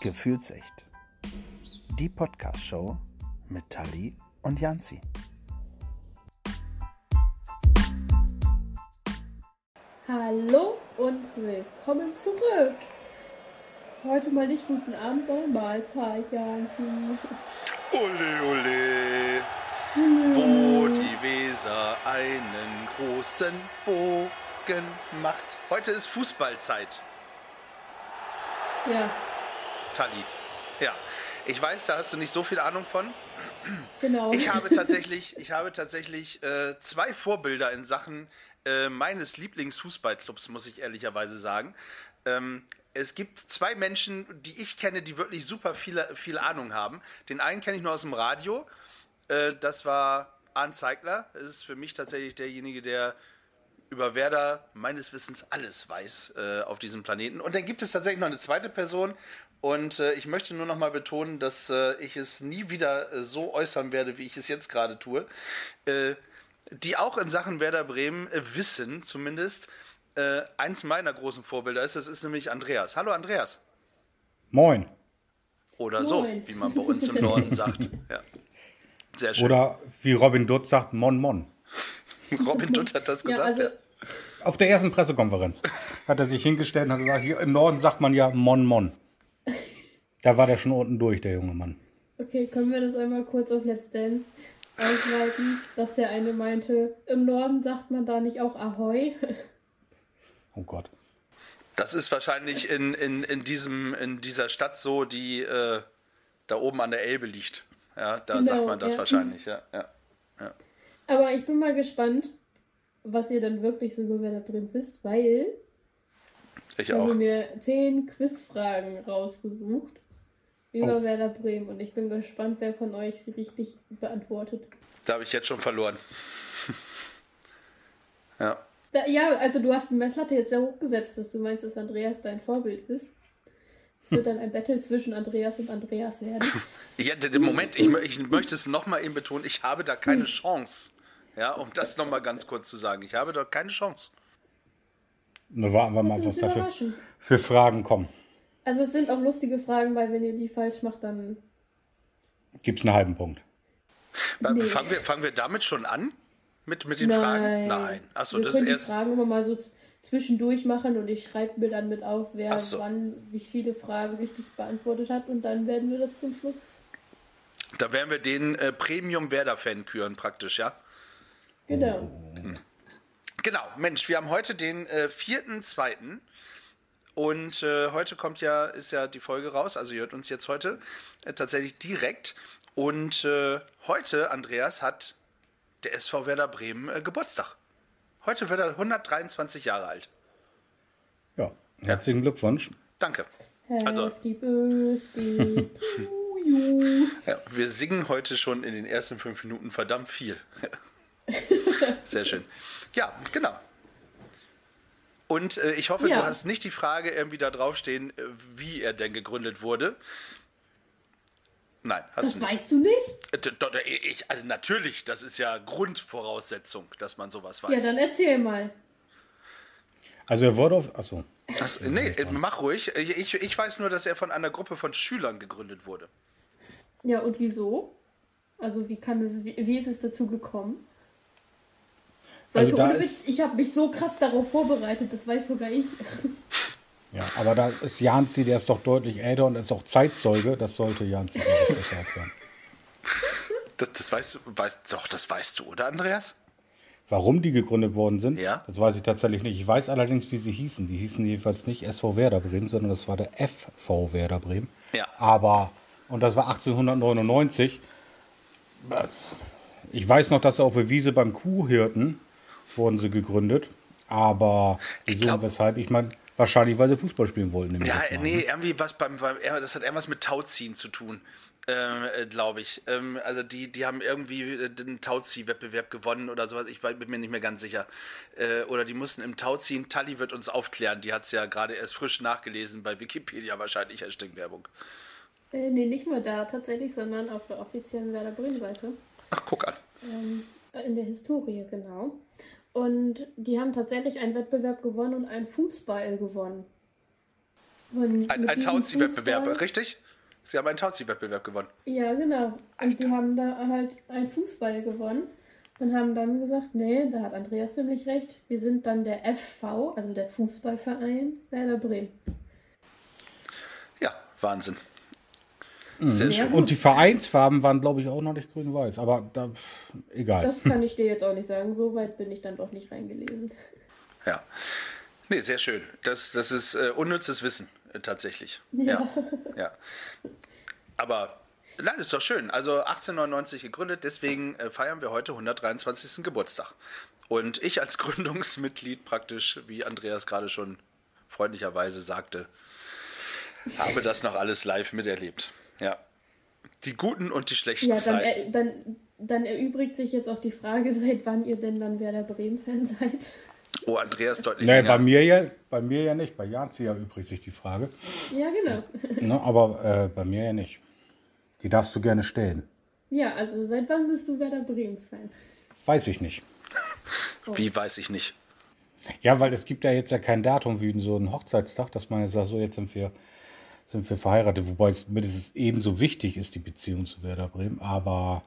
Gefühlsecht. Die Podcast-Show mit Tali und Janzi. Hallo und willkommen zurück. Heute mal nicht guten Abend, sondern Mahlzeit, Janzi. Ole, ole, wo die Weser einen großen Bogen macht. Heute ist Fußballzeit, Ja, Tali. Ja, ich weiß, da hast du nicht so viel Ahnung von. genau. Ich habe tatsächlich, ich habe tatsächlich äh, zwei Vorbilder in Sachen äh, meines Lieblingsfußballclubs, muss ich ehrlicherweise sagen. Ähm, es gibt zwei Menschen, die ich kenne, die wirklich super viele, viel Ahnung haben. Den einen kenne ich nur aus dem Radio. Äh, das war Arndt Zeigler. Das ist für mich tatsächlich derjenige, der über Werder meines Wissens alles weiß äh, auf diesem Planeten. Und dann gibt es tatsächlich noch eine zweite Person. Und äh, ich möchte nur noch mal betonen, dass äh, ich es nie wieder äh, so äußern werde, wie ich es jetzt gerade tue. Äh, die auch in Sachen Werder Bremen äh, wissen, zumindest, äh, eins meiner großen Vorbilder ist. Das ist nämlich Andreas. Hallo Andreas. Moin. Oder so, Moin. wie man bei uns im Norden sagt. Ja. Sehr schön. Oder wie Robin Dutz sagt, Mon Mon. Robin Dutt hat das ja, gesagt. also, ja. Auf der ersten Pressekonferenz hat er sich hingestellt und hat gesagt, hier im Norden sagt man ja Mon Mon. Da war der schon unten durch, der junge Mann. okay, können wir das einmal kurz auf Let's Dance ausweiten, dass der eine meinte, im Norden sagt man da nicht auch Ahoi? Oh Gott. Das ist wahrscheinlich in, in, in, diesem, in dieser Stadt so, die äh, da oben an der Elbe liegt. Ja, da Genau, sagt man das ja. wahrscheinlich, ja. ja. Aber ich bin mal gespannt, was ihr dann wirklich so über Werder Bremen wisst, weil Ich habe mir zehn Quizfragen rausgesucht über Oh. Werder Bremen und ich bin gespannt, wer von euch sie richtig beantwortet. Da habe ich jetzt schon verloren. ja. Da, ja, also du hast die Messlatte jetzt sehr hochgesetzt, dass du meinst, dass Andreas dein Vorbild ist. Es wird dann ein Battle zwischen Andreas und Andreas werden. ja Moment, ich, ich möchte es nochmal eben betonen, ich habe da keine Chance. Ja, um das nochmal ganz kurz zu sagen. Ich habe da keine Chance. Wir warten wir mal, was uns da für, überraschen. für Fragen kommen. Also es sind auch lustige Fragen, weil wenn ihr die falsch macht, dann Gibt's einen halben Punkt. Nee. Fangen, wir, fangen wir damit schon an? Mit, mit den nein. Fragen? Nein. Achso, wir das ist können die erst. Fragen immer mal so zwischendurch machen und ich schreibe mir dann mit auf, wer so. wann wie viele Fragen richtig beantwortet hat und dann werden wir das zum Schluss Da werden wir den äh, Premium-Werder-Fan küren, praktisch, ja? Genau. Genau, Mensch, wir haben heute den äh, 4.2. Und äh, heute kommt ja, ist ja die Folge raus, also ihr hört uns jetzt heute äh, tatsächlich direkt. Und äh, heute, Andreas, hat der SV Werder Bremen äh, Geburtstag. Heute wird er 123 Jahre alt. Ja, herzlichen Glückwunsch. Danke. Also- Happy Birthday to you. Ja, wir singen heute schon in den ersten fünf Minuten verdammt viel. Sehr schön. Ja, genau. Und äh, ich hoffe, Ja. du hast nicht die Frage irgendwie da draufstehen, äh, wie er denn gegründet wurde. Nein, hast Das du nicht. weißt du nicht? Äh, Ich, also natürlich, das ist ja Grundvoraussetzung, dass man sowas Ja, weiß. dann erzähl mal. Also er wurde auf. Achso. das, nee, äh, mach ruhig. Ich, ich, ich weiß nur, dass er von einer Gruppe von Schülern gegründet wurde. Ja, und wieso? Also wie kann es, wie, wie ist es dazu gekommen? Weil Also ich, da ohne ist- Witz, ich habe mich so krass darauf vorbereitet, das weiß sogar ich. Ja, aber da ist Janzi, der ist doch deutlich älter und ist auch Zeitzeuge. Das sollte Janzi besser erklären. Das, das weißt du, weißt, doch, das weißt du, oder Andreas? Warum die gegründet worden sind, Ja. das weiß ich tatsächlich nicht. Ich weiß allerdings, wie sie hießen. Die hießen jedenfalls nicht SV Werder Bremen, sondern das war der FV Werder Bremen. Ja. Aber, und das war 1899. Was? Ich weiß noch, dass sie auf der Wiese beim Kuhhirten wurden sie gegründet. Aber Ich wieso glaub- weshalb? Ich meine, wahrscheinlich, weil sie Fußball spielen wollten. Ja, mal nee, ne? irgendwie was beim, beim das hat irgendwas mit Tauziehen zu tun, ähm, äh, glaube ich. Ähm, also die, die haben irgendwie äh, den Tauzieh-Wettbewerb gewonnen oder sowas. Ich bin mir nicht mehr ganz sicher. Äh, oder die mussten im Tauziehen. Tali wird uns aufklären. Die hat es ja gerade erst frisch nachgelesen bei Wikipedia wahrscheinlich Hashtag Werbung. Äh, nee, nicht nur da tatsächlich, sondern auf der offiziellen Werder Bremen-Seite. Ach, guck an. Ähm, in der Historie, genau. Und die haben tatsächlich einen Wettbewerb gewonnen und einen Fußball gewonnen. Und Ein, ein Tauzieh-Wettbewerb, richtig? Sie haben einen Tauzieh-Wettbewerb gewonnen. Ja, genau. Und die haben da halt einen Fußball gewonnen und haben dann gesagt, nee, da hat Andreas nämlich recht. Wir sind dann der FV, also der Fußballverein Werder Bremen. Ja, Wahnsinn. Mhm. Sehr schön. Und die Vereinsfarben waren, glaube ich, auch noch nicht grün-weiß. Aber da, pff, egal. Das kann ich dir jetzt auch nicht sagen. So weit bin ich dann doch nicht reingelesen. Ja. Nee, sehr schön. Das, das ist äh, unnützes Wissen, äh, tatsächlich. Ja. ja. Aber nein, ist doch schön. Also 1899 gegründet, deswegen äh, feiern wir heute 123. Geburtstag. Und ich als Gründungsmitglied praktisch, wie Andreas gerade schon freundlicherweise sagte, habe das noch alles live miterlebt. Ja. Die guten und die schlechten Ja, dann, Zeiten. er, dann, dann erübrigt sich jetzt auch die Frage, seit wann ihr denn dann Werder Bremen-Fan seid. Oh, Andreas deutlich Nee, länger. bei mir ja, bei mir ja nicht. Bei Janzi ja übrigens sich die Frage. Ja, genau. Ne, aber äh, bei mir ja nicht. Die darfst du gerne stellen. Ja, also seit wann bist du Werder Bremen-Fan? Weiß ich nicht. Wie weiß ich nicht. Ja, weil es gibt ja jetzt ja kein Datum wie so ein Hochzeitstag, dass man jetzt sagt, so jetzt sind wir, sind wir verheiratet. Wobei es mindestens ebenso wichtig ist, die Beziehung zu Werder Bremen. Aber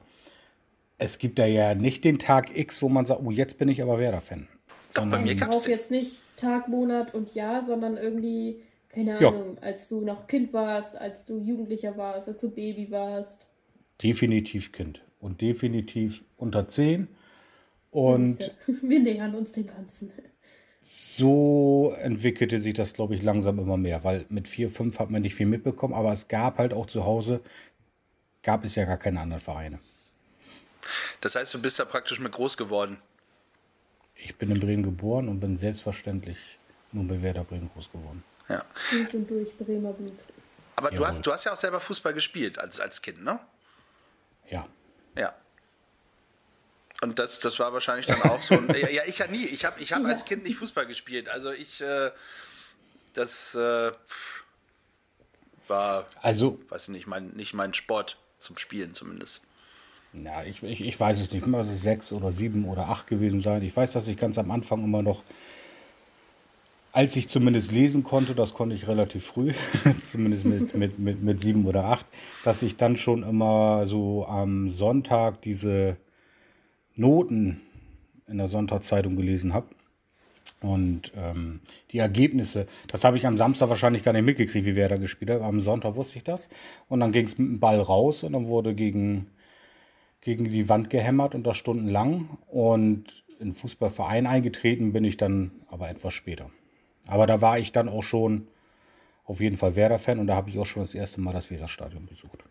es gibt da ja nicht den Tag X, wo man sagt, oh, jetzt bin ich aber Werder-Fan. Doch, bei mir brauche den. jetzt nicht Tag, Monat und Jahr, sondern irgendwie, keine Ja. Ahnung, als du noch Kind warst, als du Jugendlicher warst, als du Baby warst. Definitiv Kind. Und definitiv unter 10. Und Wir nähern uns dem Ganzen. So entwickelte sich das, glaube ich, langsam immer mehr, weil mit 4, 5 hat man nicht viel mitbekommen, aber es gab halt auch zu Hause, gab es ja gar keine anderen Vereine. Das heißt, du bist da praktisch mit groß geworden. Ich bin in Bremen geboren und bin selbstverständlich nur bei Werder Bremen groß geworden. Ja. Durch und durch Bremer Blut. Aber du hast, du hast ja auch selber Fußball gespielt als, als Kind, ne? Ja. Ja. Und das, das war wahrscheinlich dann auch so ein. ja, ja, ich ja nie. Ich habe ich hab Ja. als Kind nicht Fußball gespielt. Also ich, äh, das äh, war, Also, weiß ich nicht, mein, nicht mein Sport zum Spielen zumindest. ja, ich, ich, ich weiß es nicht, muss es sechs oder sieben oder acht gewesen sein. Ich weiß, dass ich ganz am Anfang immer noch, als ich zumindest lesen konnte, das konnte ich relativ früh, zumindest mit, mit, mit, mit sieben oder acht, dass ich dann schon immer so am Sonntag diese Noten in der Sonntagszeitung gelesen habe. Und ähm, die Ergebnisse, das habe ich am Samstag wahrscheinlich gar nicht mitgekriegt, wie wer da gespielt hat. Am Sonntag wusste ich das. Und dann ging es mit dem Ball raus und dann wurde gegen, gegen die Wand gehämmert und das stundenlang. Und in den Fußballverein eingetreten bin ich dann aber etwas später. Aber da war ich dann auch schon auf jeden Fall Werder-Fan und da habe ich auch schon das erste Mal das Weserstadion besucht.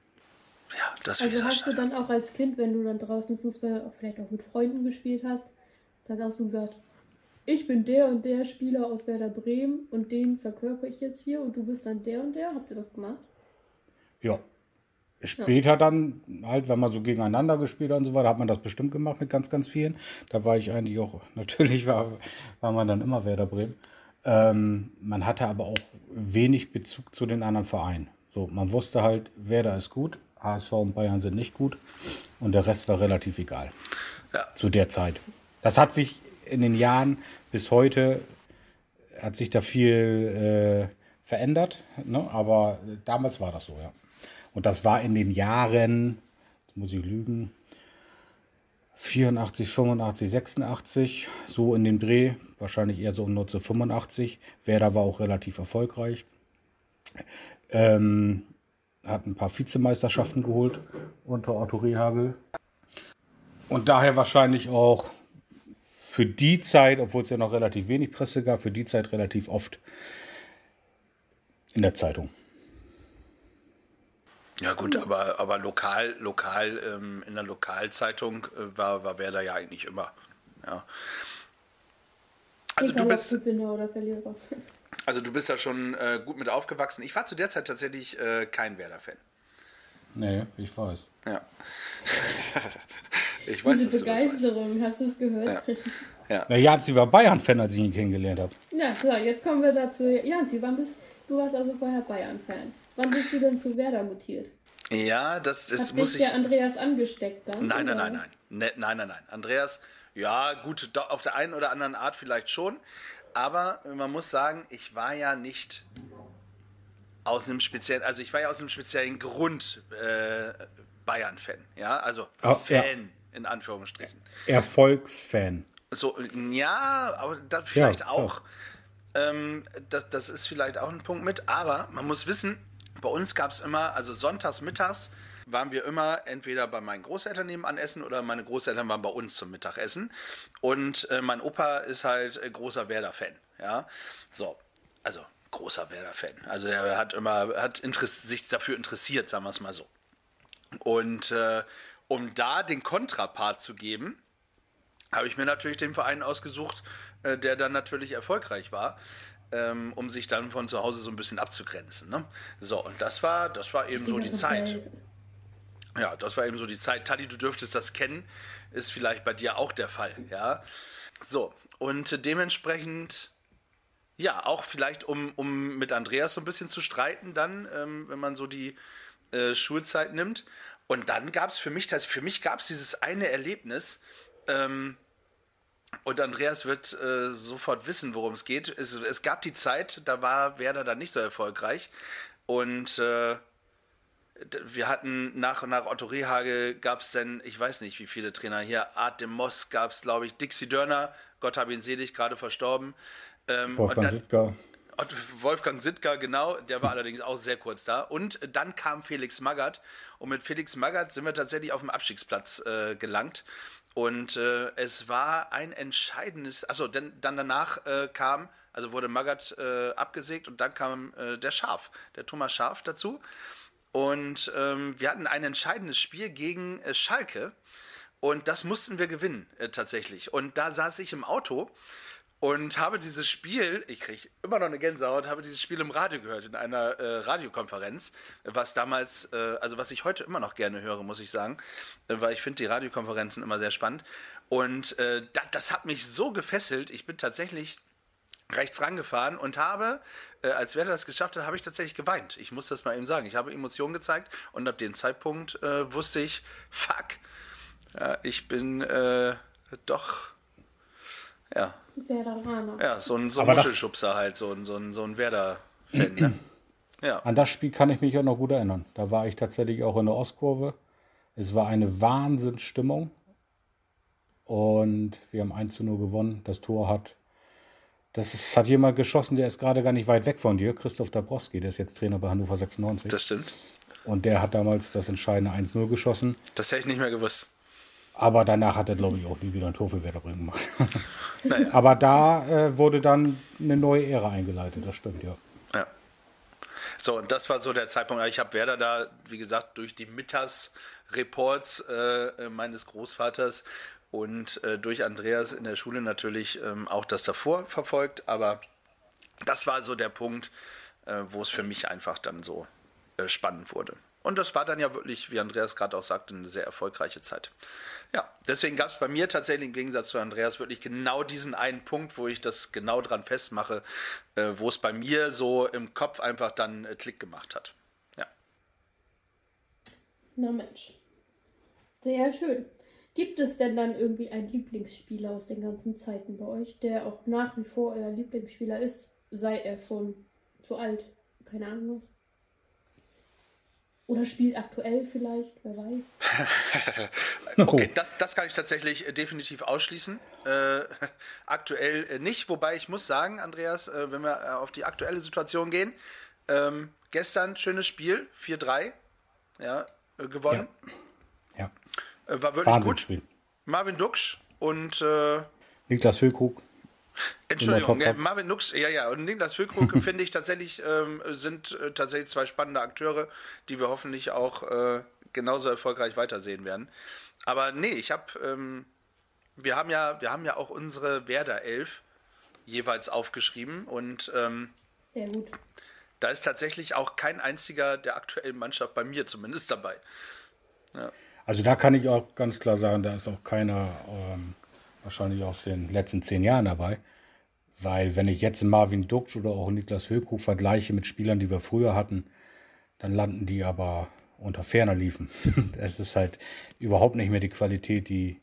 Ja, das Also hast du dann auch als Kind, wenn du dann draußen Fußball vielleicht auch mit Freunden gespielt hast, dann hast du gesagt, ich bin der und der Spieler aus Werder Bremen und den verkörper ich jetzt hier und du bist dann der und der. Habt ihr das gemacht? Ja. Später dann, halt, wenn man so gegeneinander gespielt hat und so weiter, hat man das bestimmt gemacht mit ganz, ganz vielen. Da war ich eigentlich auch, natürlich war, war man dann immer Werder Bremen. Ähm, man hatte aber auch wenig Bezug zu den anderen Vereinen. So, man wusste halt, Werder ist gut, HSV und Bayern sind nicht gut und der Rest war relativ egal Ja. zu der Zeit. Das hat sich in den Jahren bis heute, hat sich da viel äh, verändert, ne? aber damals war das so, ja. Und das war in den Jahren, jetzt muss ich lügen, 84, 85, 86, so in dem Dreh, wahrscheinlich eher so um 1985. Werder war auch relativ erfolgreich. Ähm, hat ein paar Vizemeisterschaften geholt unter Otto Rehagel. Und daher wahrscheinlich auch für die Zeit, obwohl es ja noch relativ wenig Presse gab, für die Zeit relativ oft in der Zeitung. Ja gut, aber, aber lokal, lokal ähm, in der Lokalzeitung äh, war, war Werder ja eigentlich immer. Ja. Also Egal du bist, Gewinner oder Verlierer. Also du bist da schon äh, gut mit aufgewachsen. Ich war zu der Zeit tatsächlich äh, kein Werder-Fan. Nee, ich weiß. Ja. ich weiß, Diese dass du das weißt. Begeisterung, hast du es gehört? Ja, Na, Janzi war Bayern-Fan, als ich ihn kennengelernt habe. so, jetzt kommen wir dazu. Janzi, wann bist du warst also vorher Bayern-Fan. Wann bist du denn zu Werder mutiert? Ja, das, das Hat muss dich ich. der Andreas angesteckt dann? Nein, nein, nein, nein. Ne, nein, nein, nein. Andreas, ja, gut, auf der einen oder anderen Art vielleicht schon. Aber man muss sagen, ich war ja nicht aus einem speziellen, also ich war ja aus einem speziellen Grund äh, Bayern-Fan, ja, also Ah, Fan ja. in Anführungsstrichen. Erfolgsfan. So, ja, aber dann vielleicht Ja, auch. Ähm, das, das ist vielleicht auch ein Punkt mit, aber man muss wissen, bei uns gab es immer, also sonntags mittags waren wir immer entweder bei meinen Großeltern nebenan essen oder meine Großeltern waren bei uns zum Mittagessen. Und äh, mein Opa ist halt äh, großer Werder-Fan. Ja, so, also großer Werder-Fan. Also er hat immer, hat sich dafür interessiert, sagen wir es mal so. Und äh, um da den Kontrapart zu geben, habe ich mir natürlich den Verein ausgesucht, äh, der dann natürlich erfolgreich war, ähm, um sich dann von zu Hause so ein bisschen abzugrenzen. Ne? So, und das war, das war eben so die Zeit. Ja, das war eben so die Zeit. Tadi, du dürftest das kennen, ist vielleicht bei dir auch der Fall, ja. So, und dementsprechend, ja, auch vielleicht, um, um mit Andreas so ein bisschen zu streiten, dann, ähm, wenn man so die äh, Schulzeit nimmt. Und dann gab es für mich, das, für mich gab es dieses eine Erlebnis, ähm, und Andreas wird äh, sofort wissen, worum es geht. Es, es gab die Zeit, da war Werder dann nicht so erfolgreich. Und äh, wir hatten nach, nach Otto Rehage gab es dann, ich weiß nicht, wie viele Trainer hier, Art de Moss gab es, glaube ich, Dixie Dörner, Gott hab ihn selig, gerade verstorben. Ähm, Wolfgang und dann, Sittger. und Wolfgang Sittger, genau, der war allerdings auch sehr kurz da. Und dann kam Felix Magath. Und mit Felix Magath sind wir tatsächlich auf dem Abstiegsplatz äh, gelangt. Und äh, es war ein entscheidendes, also denn, dann danach äh, kam, also wurde Magath äh, abgesägt und dann kam äh, der Schaf, der Thomas Schaf dazu. Und ähm, wir hatten ein entscheidendes Spiel gegen äh, Schalke. Und das mussten wir gewinnen, äh, tatsächlich. Und da saß ich im Auto und habe dieses Spiel, ich kriege immer noch eine Gänsehaut, habe dieses Spiel im Radio gehört, in einer äh, Radiokonferenz, was damals, äh, also was ich heute immer noch gerne höre, muss ich sagen, äh, weil ich finde die Radiokonferenzen immer sehr spannend. Und äh, da, das hat mich so gefesselt, ich bin tatsächlich rechts rangefahren und habe, äh, als Werder das geschafft hat, habe ich tatsächlich geweint. Ich muss das mal eben sagen. Ich habe Emotionen gezeigt und ab dem Zeitpunkt äh, wusste ich, fuck, ja, ich bin äh, doch, ja, Werderaner. ja, so ein, so ein Muschelschubser halt, so ein, so ein, so ein Werder-Fan, ne? Ja. An das Spiel kann ich mich auch noch gut erinnern. Da war ich tatsächlich auch in der Ostkurve. Es war eine Wahnsinnsstimmung. Und wir haben 1 zu 0 gewonnen. Das Tor hat, das ist, hat jemand geschossen, der ist gerade gar nicht weit weg von dir. Christoph Dabrowski, der ist jetzt Trainer bei Hannover 96. Das stimmt. und der hat damals das entscheidende 1-0 geschossen. Das hätte ich nicht mehr gewusst. Aber danach hat er, glaube ich, auch nie wieder ein Tor für Werder Bremen gemacht. Aber da äh, wurde dann eine neue Ära eingeleitet, das stimmt, ja. Ja. So, und das war so der Zeitpunkt. Ich habe Werder da, wie gesagt, durch die Mittagsreports äh, meines Großvaters und äh, durch Andreas in der Schule natürlich ähm, auch das davor verfolgt. Aber das war so der Punkt, äh, wo es für mich einfach dann so äh, spannend wurde. Und das war dann ja wirklich, wie Andreas gerade auch sagte, eine sehr erfolgreiche Zeit. Ja, deswegen gab es bei mir tatsächlich im Gegensatz zu Andreas wirklich genau diesen einen Punkt, wo ich das genau dran festmache, äh, wo es bei mir so im Kopf einfach dann äh, Klick gemacht hat. Ja. Na Mensch. Sehr schön. Gibt es denn dann irgendwie einen Lieblingsspieler aus den ganzen Zeiten bei euch, der auch nach wie vor euer Lieblingsspieler ist, sei er schon zu alt? Keine Ahnung was. Oder spielt aktuell vielleicht, wer weiß. Okay, das, das kann ich tatsächlich äh, definitiv ausschließen. Äh, aktuell äh, nicht, wobei ich muss sagen, Andreas, äh, wenn wir auf die aktuelle Situation gehen, ähm, gestern schönes Spiel, 4-3, ja, gewonnen. Ja, Äh, war wirklich gut. Wahnsinnsspiel. Marvin Duksch und äh, Niklas Füllkrug, Entschuldigung, äh, Marvin Duksch, ja, ja, und Niklas Füllkrug finde ich tatsächlich, ähm, sind äh, tatsächlich zwei spannende Akteure, die wir hoffentlich auch äh, genauso erfolgreich weitersehen werden. Aber nee, ich habe, ähm, wir haben ja, wir haben ja auch unsere Werder Elf jeweils aufgeschrieben und ähm, Sehr gut. da ist tatsächlich auch kein einziger der aktuellen Mannschaft bei mir zumindest dabei. Also da kann ich auch ganz klar sagen, da ist auch keiner ähm, wahrscheinlich aus den letzten zehn Jahren dabei. Weil wenn ich jetzt Marvin Duksch oder auch Niklas Füllkrug vergleiche mit Spielern, die wir früher hatten, dann landen die aber unter ferner Liefen. Es ist halt überhaupt nicht mehr die Qualität, die,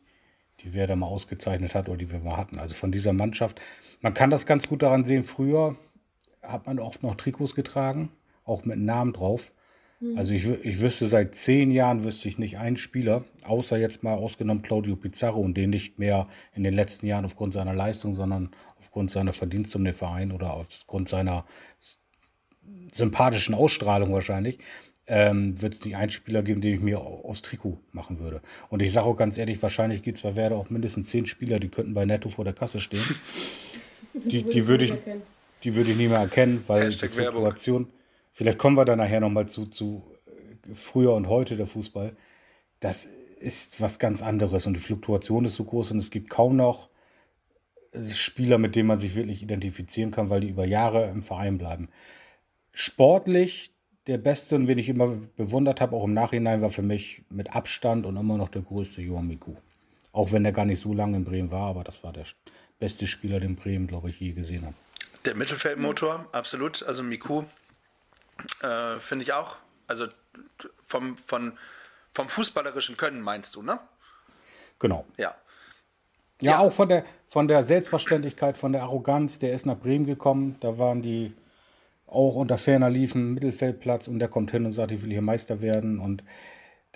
die Werder mal ausgezeichnet hat oder die wir mal hatten. Also von dieser Mannschaft. Man kann das ganz gut daran sehen, früher hat man oft noch Trikots getragen auch mit Namen drauf. Also ich, ich wüsste seit zehn Jahren wüsste ich nicht einen Spieler, außer jetzt mal ausgenommen Claudio Pizarro und den nicht mehr in den letzten Jahren aufgrund seiner Leistung, sondern aufgrund seiner Verdienste um den Verein oder aufgrund seiner sympathischen Ausstrahlung wahrscheinlich, ähm, wird es nicht einen Spieler geben, den ich mir au- aufs Trikot machen würde. Und ich sage auch ganz ehrlich, wahrscheinlich gibt es bei Werder auch mindestens zehn Spieler, die könnten bei Netto vor der Kasse stehen. Die, die würde ich, die würde ich nicht mehr erkennen, weil Hashtag die Werbung. Vielleicht kommen wir dann nachher nochmal zu, zu äh, früher und heute der Fußball, das ist was ganz anderes und die Fluktuation ist so groß und es gibt kaum noch äh, Spieler, mit denen man sich wirklich identifizieren kann, weil die über Jahre im Verein bleiben. Sportlich der Beste und wen ich immer bewundert habe, auch im Nachhinein, war für mich mit Abstand und immer noch der größte Johann Miku. Auch wenn er gar nicht so lange in Bremen war, aber das war der beste Spieler, den Bremen, glaube ich, je gesehen hat. Der Mittelfeldmotor, absolut. Also Miku äh, finde ich auch. Also vom, von, vom fußballerischen Können meinst du, ne? Genau. Ja. Ja, Ja. auch von der, von der Selbstverständlichkeit, von der Arroganz. Der ist nach Bremen gekommen. Da waren die auch unter ferner liefen Mittelfeldplatz und der kommt hin und sagt, ich will hier Meister werden. Und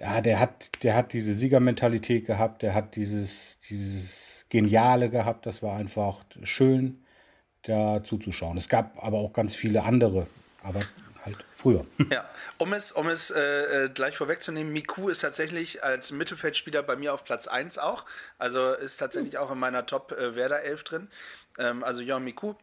ja, der hat, der hat diese Siegermentalität gehabt, der hat dieses, dieses Geniale gehabt. Das war einfach schön, da zuzuschauen. Es gab aber auch ganz viele andere, aber halt früher. Ja, um es, um es äh, äh, gleich vorwegzunehmen, Miku ist tatsächlich als Mittelfeldspieler bei mir auf Platz 1 auch. Also ist tatsächlich auch in meiner Top äh, Werder 11 drin. Ähm, also Jan Miku.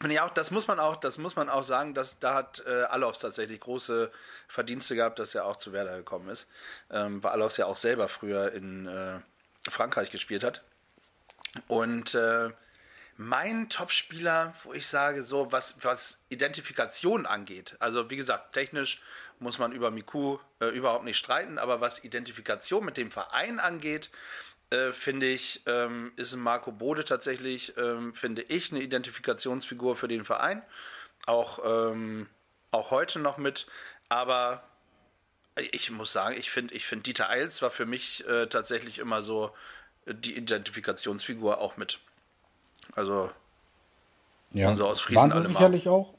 Finde ich auch, das muss man auch, das muss man auch sagen, dass da hat äh, Alofs tatsächlich große Verdienste gehabt, dass er auch zu Werder gekommen ist. Ähm, weil Alofs ja auch selber früher in äh, Frankreich gespielt hat. Und äh, mein Topspieler, wo ich sage, so was, was Identifikation angeht, also wie gesagt, technisch muss man über Miku äh, überhaupt nicht streiten, aber was Identifikation mit dem Verein angeht, äh, finde ich, ähm, ist Marco Bode tatsächlich, ähm, finde ich, eine Identifikationsfigur für den Verein. Auch, ähm, auch heute noch mit, aber ich muss sagen, ich finde, ich finde Dieter Eils war für mich äh, tatsächlich immer so die Identifikationsfigur auch mit. Also Ja, Und so aus Friesen waren sie mal. sicherlich auch.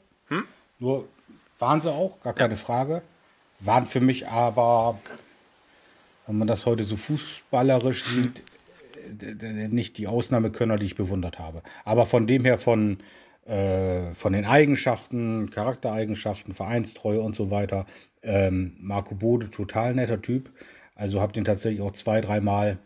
Nur waren sie auch, gar keine Frage. Waren für mich aber, wenn man das heute so fußballerisch sieht, d- d- nicht die Ausnahmekönner, die ich bewundert habe. Aber von dem her, von, äh, von den Eigenschaften, Charaktereigenschaften, Vereinstreue und so weiter, ähm, Marco Bode, total netter Typ. Also habe den tatsächlich auch zwei, dreimal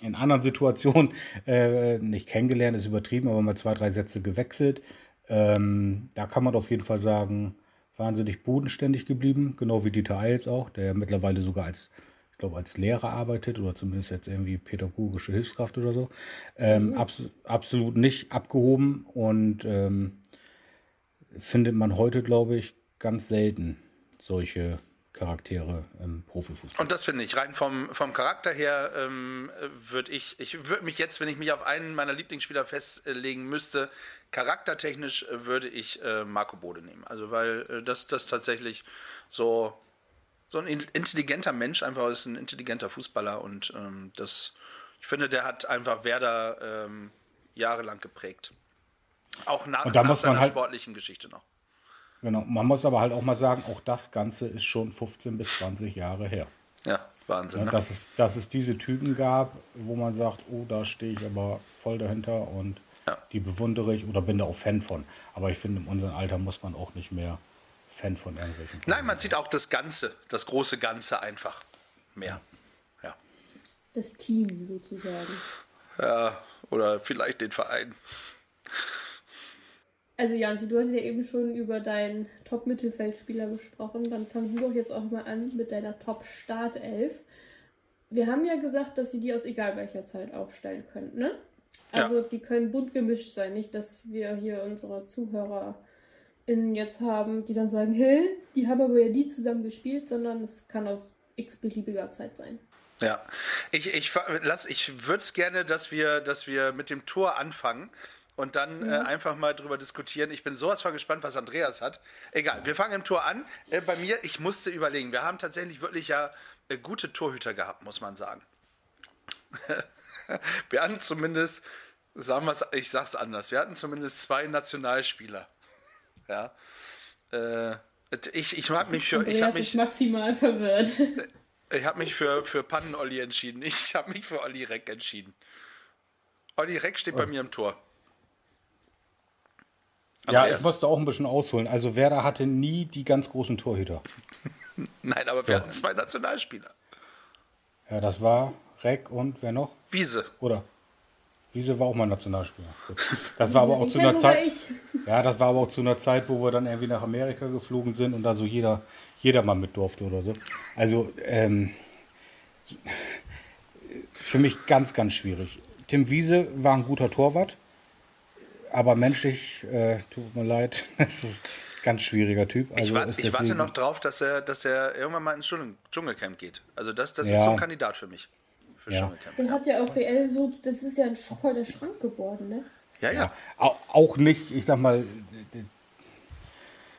in anderen Situationen äh, nicht kennengelernt, ist übertrieben, aber mal zwei, drei Sätze gewechselt. Ähm, da kann man auf jeden Fall sagen, wahnsinnig bodenständig geblieben, genau wie Dieter Eils auch, der mittlerweile sogar als, ich glaube, als Lehrer arbeitet oder zumindest jetzt irgendwie pädagogische Hilfskraft oder so. Ähm, abs absolut nicht abgehoben und ähm, findet man heute, glaube ich, ganz selten solche Charaktere im Profifußball. Und das finde ich, rein vom, vom Charakter her ähm, würde ich, ich würde mich jetzt, wenn ich mich auf einen meiner Lieblingsspieler festlegen müsste, charaktertechnisch würde ich äh, Marco Bode nehmen. Also weil äh, das, das tatsächlich so, so ein in- intelligenter Mensch einfach ist, ein intelligenter Fußballer und ähm, das, ich finde, der hat einfach Werder ähm, jahrelang geprägt. Auch nach, nach seiner halt- sportlichen Geschichte noch. Genau, man muss aber halt auch mal sagen, auch das Ganze ist schon 15 bis 20 Jahre her. Ja, Wahnsinn. Ne? dass, es, dass es diese Typen gab, wo man sagt, oh, da stehe ich aber voll dahinter und Ja. die bewundere ich oder bin da auch Fan von. Aber ich finde, in unserem Alter muss man auch nicht mehr Fan von irgendwelchen. Nein, man sieht auch das Ganze, das große Ganze einfach mehr. Ja. Das Team sozusagen. Ja, oder vielleicht den Verein. Also Janzi, du hast ja eben schon über deinen Top-Mittelfeldspieler gesprochen. Dann fang du doch jetzt auch mal an mit deiner Top-Startelf. Wir haben ja gesagt, dass sie die aus egal welcher Zeit aufstellen können, ne? Also die können bunt gemischt sein. Nicht, dass wir hier unsere ZuhörerInnen jetzt haben, die dann sagen, hä, die haben aber ja die zusammen gespielt, sondern es kann aus x-beliebiger Zeit sein. Ja, ich, ich, lass, ich würde es gerne, dass wir, dass wir mit dem Tor anfangen und dann äh, einfach mal drüber diskutieren. Ich bin sowas von gespannt, was Andreas hat. Egal, wir fangen im Tor an. Äh, bei mir, ich musste überlegen, wir haben tatsächlich wirklich ja äh, gute Torhüter gehabt, muss man sagen. wir hatten zumindest, sagen wir's, ich sag's anders, wir hatten zumindest zwei Nationalspieler. Ja. Äh, Ich, ich habe mich für. Andreas Ich habe mich, maximal verwirrt. ich hab mich für, für Pannen-Olli entschieden. Ich habe mich für Olli Reck entschieden. Olli Reck steht bei mir im Tor. Ja, ich musste auch ein bisschen ausholen. Also Werder hatte nie die ganz großen Torhüter. Nein, aber wir Doch. hatten zwei Nationalspieler. Ja, das war Reck und wer noch? Wiese. Oder? Wiese war auch mal Nationalspieler. Das war aber auch zu einer Zeit. ich. Ja, das war aber auch zu einer Zeit, wo wir dann irgendwie nach Amerika geflogen sind und da so jeder, jeder mal mit durfte oder so. Also ähm, für mich ganz, ganz schwierig. Tim Wiese war ein guter Torwart, aber menschlich, äh, tut mir leid, das ist ein ganz schwieriger Typ. Also Ich, wa ist ich warte noch drauf, dass er, dass er irgendwann mal ins Dschungel Dschungelcamp geht. Also das, das ist Ja. so ein Kandidat für mich. Für Ja. Dschungelcamp. Der hat ja auch reell so, das ist ja ein voll der Schrank geworden, ne? Ja, ja. Au- Auch nicht, ich sag mal,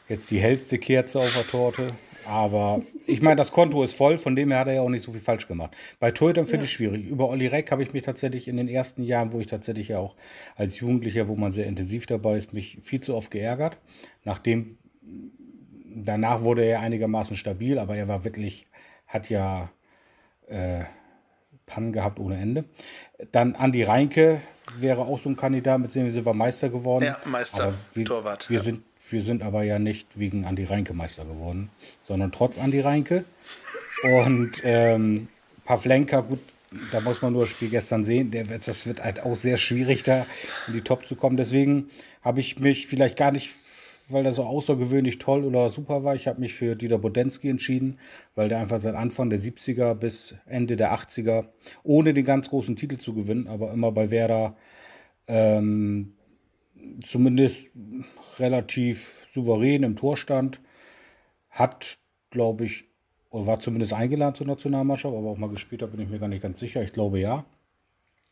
jetzt die hellste Kerze auf der Torte. Aber ich meine, das Konto ist voll, von dem her hat er ja auch nicht so viel falsch gemacht. Bei Torhütern finde ich schwierig. Über Olli Reck habe ich mich tatsächlich in den ersten Jahren, wo ich tatsächlich ja auch als Jugendlicher, wo man sehr intensiv dabei ist, mich viel zu oft geärgert. Nachdem, danach wurde er einigermaßen stabil, aber er war wirklich, hat ja äh, Pannen gehabt ohne Ende. Dann Andi Reinke wäre auch so ein Kandidat, mit dem wir sind wir Meister geworden. Ja, Meister, wir, Torwart, Wir, ja. sind, wir sind aber ja nicht wegen Andi Reinke Meister geworden, sondern trotz Andi Reinke. Und ähm, Pavlenka, gut, da muss man nur das Spiel gestern sehen. Der, das wird halt auch sehr schwierig, da in die Top zu kommen. Deswegen habe ich mich vielleicht gar nicht, weil er so außergewöhnlich toll oder super war, ich habe mich für Dieter Bodensky entschieden, weil der einfach seit Anfang der 70er bis Ende der 80er, ohne den ganz großen Titel zu gewinnen, aber immer bei Werder ähm, zumindest relativ souverän im Tor stand, hat, glaube ich, oder war zumindest eingeladen zur Nationalmannschaft, aber auch mal gespielt hat, bin ich mir gar nicht ganz sicher. Ich glaube ja.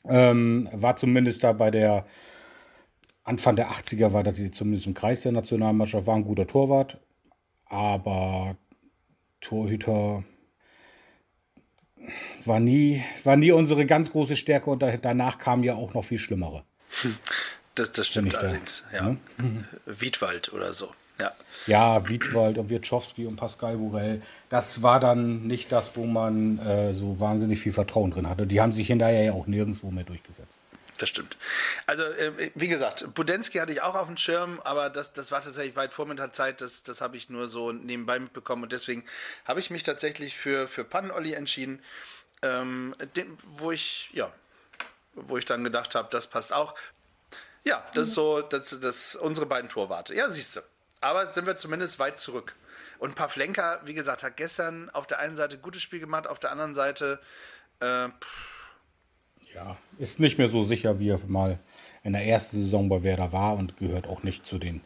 Ähm, war zumindest da bei der Anfang der 80er war das zumindest im Kreis der Nationalmannschaft, war ein guter Torwart, aber Torhüter war nie, war nie unsere ganz große Stärke und da, danach kamen ja auch noch viel schlimmere. Das, das stimmt da, allerdings. Ja. ne? Wiedwald oder so. Ja. Ja, Wiedwald und Wirtschowski und Pascal Burell, das war dann nicht das, wo man äh, so wahnsinnig viel Vertrauen drin hatte. Die haben sich hinterher ja auch nirgendwo mehr durchgesetzt. Das stimmt. Also, äh, wie gesagt, Budensky hatte ich auch auf dem Schirm, aber das, das war tatsächlich weit vor meiner Zeit. Das, das habe ich nur so nebenbei mitbekommen und deswegen habe ich mich tatsächlich für, für Pannen-Olli entschieden, ähm, den, wo ich, ja, wo ich dann gedacht habe, das passt auch. Ja, das ist so, das, das unsere beiden Torwarte. Ja, siehst du. Aber sind wir zumindest weit zurück. Und Pavlenka, wie gesagt, hat gestern auf der einen Seite gutes Spiel gemacht, auf der anderen Seite äh, Ja, ist nicht mehr so sicher, wie er mal in der ersten Saison bei Werder war und gehört auch nicht zu den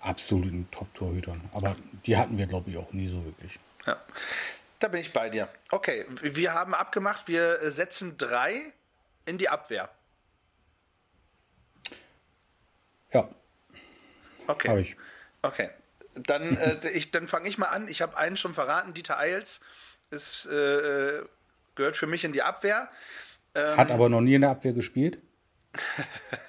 absoluten Top-Torhütern. Aber die hatten wir, glaube ich, auch nie so wirklich. Ja, da bin ich bei dir. Okay, wir haben abgemacht, wir setzen drei in die Abwehr. Ja, Okay. habe ich. Okay. Dann, äh, ich, dann fange ich mal an. Ich habe einen schon verraten. Dieter Eils ist, äh, gehört für mich in die Abwehr. Ähm, Hat aber noch nie in der Abwehr gespielt.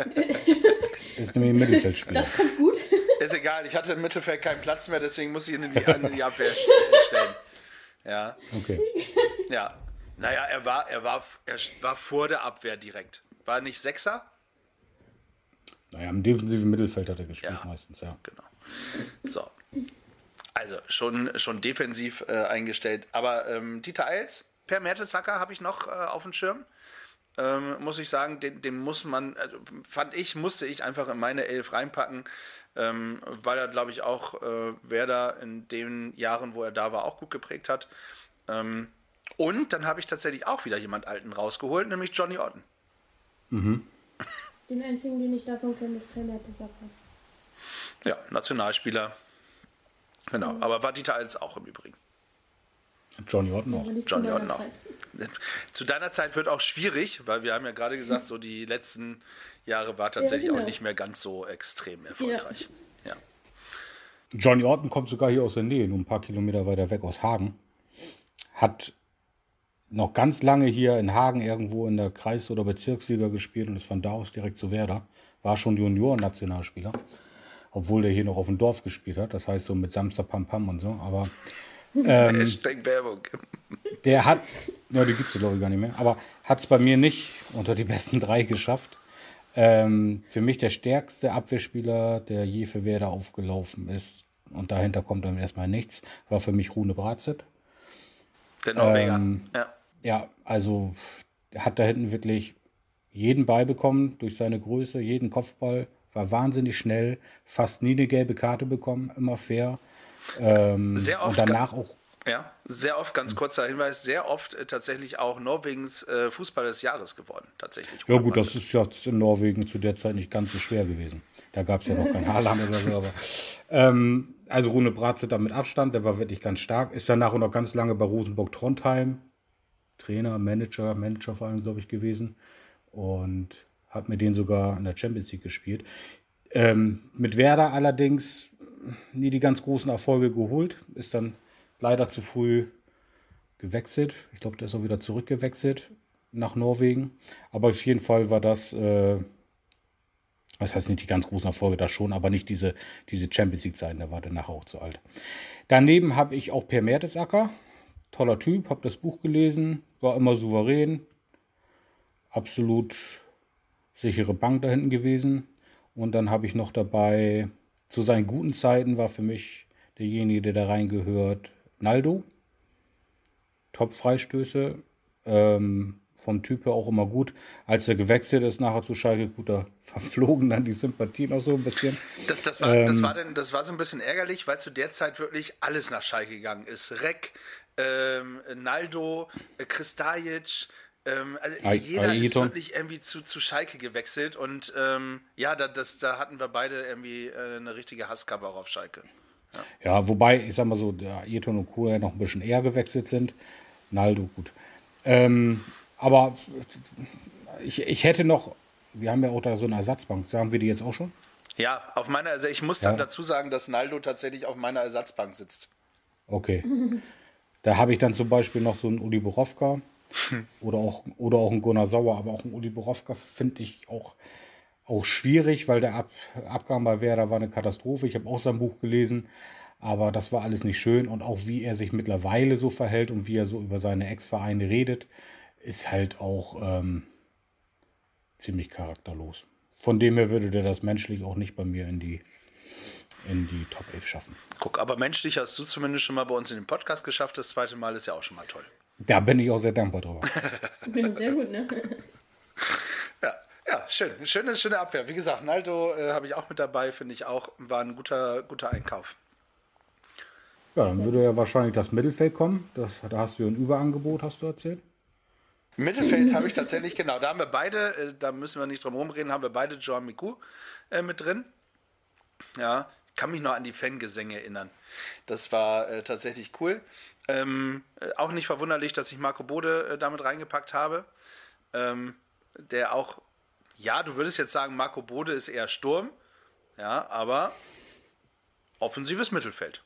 ist nämlich ein Mittelfeldspieler. Das kommt gut. Ist egal, ich hatte im Mittelfeld keinen Platz mehr, deswegen muss ich ihn in die, in die Abwehr st- stellen. Ja, Okay. ja. Naja, er war, er, war, er war vor der Abwehr direkt. War nicht Sechser? Naja, im defensiven Mittelfeld hat er gespielt Ja. meistens, ja. Genau. So. Also schon, schon defensiv äh, eingestellt. Aber ähm, Dieter Eils, Per Mertesacker habe ich noch äh, auf dem Schirm. Ähm, muss ich sagen, den, den muss man, also, fand ich, musste ich einfach in meine Elf reinpacken, ähm, weil er, glaube ich, auch äh, Werder in den Jahren, wo er da war, auch gut geprägt hat. Ähm, und dann habe ich tatsächlich auch wieder jemand Alten rausgeholt, nämlich Johnny Otten. Den einzigen, den ich davon kenne, ist Per Mertesacker. Ja, Nationalspieler. Genau, aber war Dieter Eils auch im Übrigen. Johnny Orton auch. Aber Johnny Otten auch. Zu deiner Zeit wird auch schwierig, weil wir haben ja gerade gesagt, so die letzten Jahre war tatsächlich genau. auch nicht mehr ganz so extrem erfolgreich. Ja. Johnny Orton kommt sogar hier aus der Nähe, nur ein paar Kilometer weiter weg aus Hagen. Hat noch ganz lange hier in Hagen irgendwo in der Kreis- oder Bezirksliga gespielt und ist von da aus direkt zu Werder. War schon Junioren-Nationalspieler. obwohl der hier noch auf dem Dorf gespielt hat. Das heißt so mit Samstag Pam Pam und so. Aber ähm, Hashtag Werbung. Der hat, ja, die gibt es glaube ich gar nicht mehr, aber hat es bei mir nicht unter die besten drei geschafft. Ähm, für mich der stärkste Abwehrspieler, der je für Werder aufgelaufen ist, und dahinter kommt dann erstmal nichts, war für mich Rune Bratzett. Der Norweger. Ähm, ja. Ja, also hat da hinten wirklich jeden Ball bekommen durch seine Größe, jeden Kopfball, war wahnsinnig schnell, fast nie eine gelbe Karte bekommen, immer fair. Ähm, Sehr oft. Und danach auch. Ja, sehr oft, ganz kurzer Hinweis, sehr oft äh, tatsächlich auch Norwegens äh, Fußball des Jahres geworden, tatsächlich. Ja gut, das ist ja in Norwegen zu der Zeit nicht ganz so schwer gewesen. Da gab es ja noch kein Haaland oder so, aber ähm, also Rune Bratze da mit Abstand, der war wirklich ganz stark. Ist danach auch noch ganz lange bei Rosenburg Trondheim Trainer, Manager, Manager vor allem, glaube ich, gewesen. Und hat mit denen sogar in der Champions League gespielt. Ähm, mit Werder allerdings nie die ganz großen Erfolge geholt. Ist dann leider zu früh gewechselt. Ich glaube, der ist auch wieder zurückgewechselt nach Norwegen. Aber auf jeden Fall war das, äh, das heißt nicht die ganz großen Erfolge, da schon, aber nicht diese, diese Champions League-Zeiten, da war der nachher auch zu alt. Daneben habe ich auch Per Mertesacker, toller Typ, habe das Buch gelesen, war immer souverän, absolut sichere Bank da hinten gewesen. Und dann habe ich noch dabei, zu seinen guten Zeiten war für mich derjenige, der da reingehört, Naldo. Top-Freistöße. Ähm, vom Typ her auch immer gut. Als er gewechselt ist nachher zu Schalke, gut, da verflogen dann die Sympathien auch so ein bisschen. Das, das, war, ähm, das, war, denn, das war so ein bisschen ärgerlich, weil zu der Zeit wirklich alles nach Schalke gegangen ist. Reck, ähm, Naldo, äh, Kristajic, ähm, also jeder Aeton. ist wirklich irgendwie zu, zu Schalke gewechselt und ähm, ja, da, das, da hatten wir beide irgendwie äh, eine richtige Hasskappe auch auf Schalke. Ja. ja. wobei, ich sag mal so, der Ayrton und Kura noch ein bisschen eher gewechselt sind. Naldo, gut. Ähm, aber ich, ich hätte noch, wir haben ja auch da so eine Ersatzbank, sagen wir die jetzt auch schon? Ja, auf meiner, also ich muss dann dazu sagen, dass Naldo tatsächlich auf meiner Ersatzbank sitzt. Okay. Da habe ich dann zum Beispiel noch so einen Uli Borowka oder, auch, oder auch einen Gunnar Sauer, aber auch einen Uli Borowka finde ich auch, auch schwierig, weil der Ab, Abgang bei Werder war eine Katastrophe. Ich habe auch sein Buch gelesen, aber das war alles nicht schön und auch wie er sich mittlerweile so verhält und wie er so über seine Ex-Vereine redet, ist halt auch ähm, ziemlich charakterlos. Von dem her würde der das menschlich auch nicht bei mir in die in die Top 11 schaffen. Guck, aber menschlich hast du zumindest schon mal bei uns in den Podcast geschafft. Das zweite Mal ist ja auch schon mal toll. Da bin ich auch sehr dankbar drüber. ja, sehr gut, ne? Ja, ja, schön. Schöne, schöne Abwehr. Wie gesagt, Naldo äh, habe ich auch mit dabei, finde ich auch, war ein guter, guter Einkauf. Ja, dann würde ja wahrscheinlich das Mittelfeld kommen. Das, da hast du ein Überangebot, hast du erzählt. Mittelfeld habe ich tatsächlich, genau. Da haben wir beide, äh, da müssen wir nicht drum herum reden, haben wir beide Joan Miku äh, mit drin. Ja, kann mich noch an die Fangesänge erinnern. Das war äh, tatsächlich cool. Ähm, äh, auch nicht verwunderlich, dass ich Marco Bode äh, damit reingepackt habe. Ähm, der auch, ja, du würdest jetzt sagen, Marco Bode ist eher Sturm. Ja, aber offensives Mittelfeld.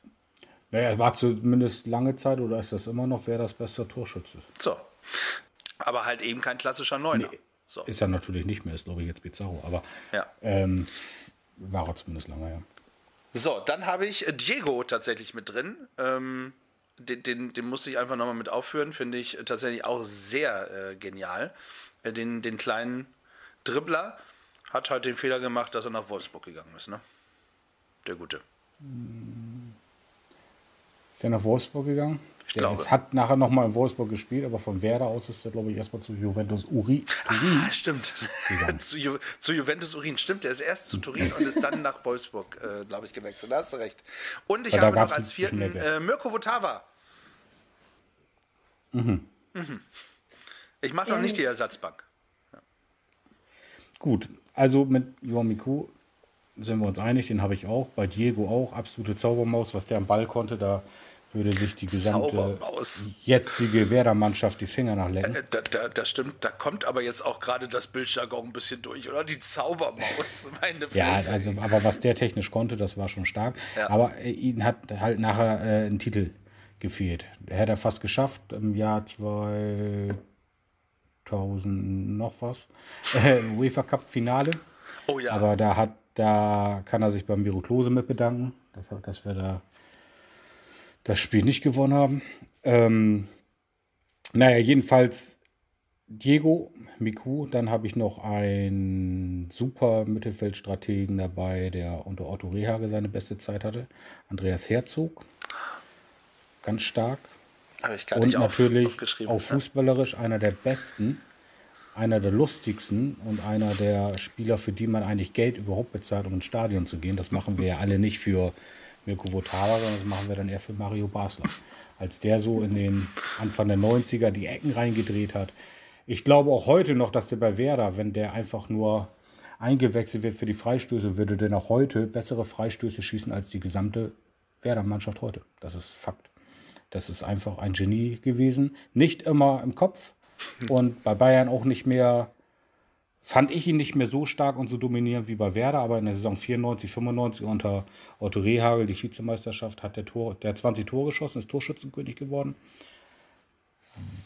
Naja, er war zumindest lange Zeit oder ist das immer noch, wer das beste Torschütze So. Aber halt eben kein klassischer Neuner. Nee, so. Ist er natürlich nicht mehr, ist glaube ich jetzt Bizarro. Aber ja. ähm, war er zumindest lange, ja. So, dann habe ich Diego tatsächlich mit drin. Ähm, den, den, den musste ich einfach nochmal mit aufführen. Finde ich tatsächlich auch sehr äh, genial. Äh, den, den kleinen Dribbler hat halt den Fehler gemacht, dass er nach Wolfsburg gegangen ist. Ne? Der Gute. Ist der nach Wolfsburg gegangen? Ich der glaube. Ist, hat nachher nochmal in Wolfsburg gespielt, aber von Werder aus ist er, glaube ich, erstmal zu Juventus Urin. Ah, stimmt. zu, Ju zu, Juventus Urin. Stimmt, der ist erst zu Turin und ist dann nach Wolfsburg, äh, glaube ich, gewechselt. Da hast du recht. Und ich habe noch als vierten äh, Mirko Votava. Mhm. mhm. Ich mache noch nicht die Ersatzbank. Ja. Gut, also mit Johan Miku sind wir uns einig, den habe ich auch. Bei Diego auch, absolute Zaubermaus, was der am Ball konnte, da würde sich die gesamte jetzige Werder-Mannschaft die Finger nachlecken. Äh, da, da, das stimmt, da kommt aber jetzt auch gerade das Bildjargon ein bisschen durch, oder? Die Zaubermaus, meine Ja, also, aber was der technisch konnte, das war schon stark. Ja. Aber äh, ihn hat halt nachher äh, ein Titel gefehlt. Er hätte er fast geschafft im Jahr 2000 noch was. Äh, UEFA Cup Finale. Oh ja. Aber da hat Da kann er sich beim Miro Klose mit bedanken, dass, dass wir da das Spiel nicht gewonnen haben. Ähm, naja, jedenfalls Diego Miku, dann habe ich noch einen super Mittelfeldstrategen dabei, der unter Otto Rehage seine beste Zeit hatte. Andreas Herzog. Ganz stark. Und natürlich auch fußballerisch ja. einer der besten, einer der lustigsten und einer der Spieler, für die man eigentlich Geld überhaupt bezahlt, um ins Stadion zu gehen. Das machen wir ja alle nicht für Mirko Votava, sondern das machen wir dann eher für Mario Basler. Als der so in den Anfang der 90er die Ecken reingedreht hat, ich glaube auch heute noch, dass der bei Werder, wenn der einfach nur eingewechselt wird für die Freistöße, würde der noch heute bessere Freistöße schießen als die gesamte Werder-Mannschaft heute. Das ist Fakt. Das ist einfach ein Genie gewesen. Nicht immer im Kopf und bei Bayern auch nicht mehr, fand ich ihn nicht mehr so stark und so dominierend wie bei Werder, aber in der Saison 94, 95 unter Otto Rehagel, die Vizemeisterschaft, hat der, Tor, der 20 Tore geschossen, ist Torschützenkönig geworden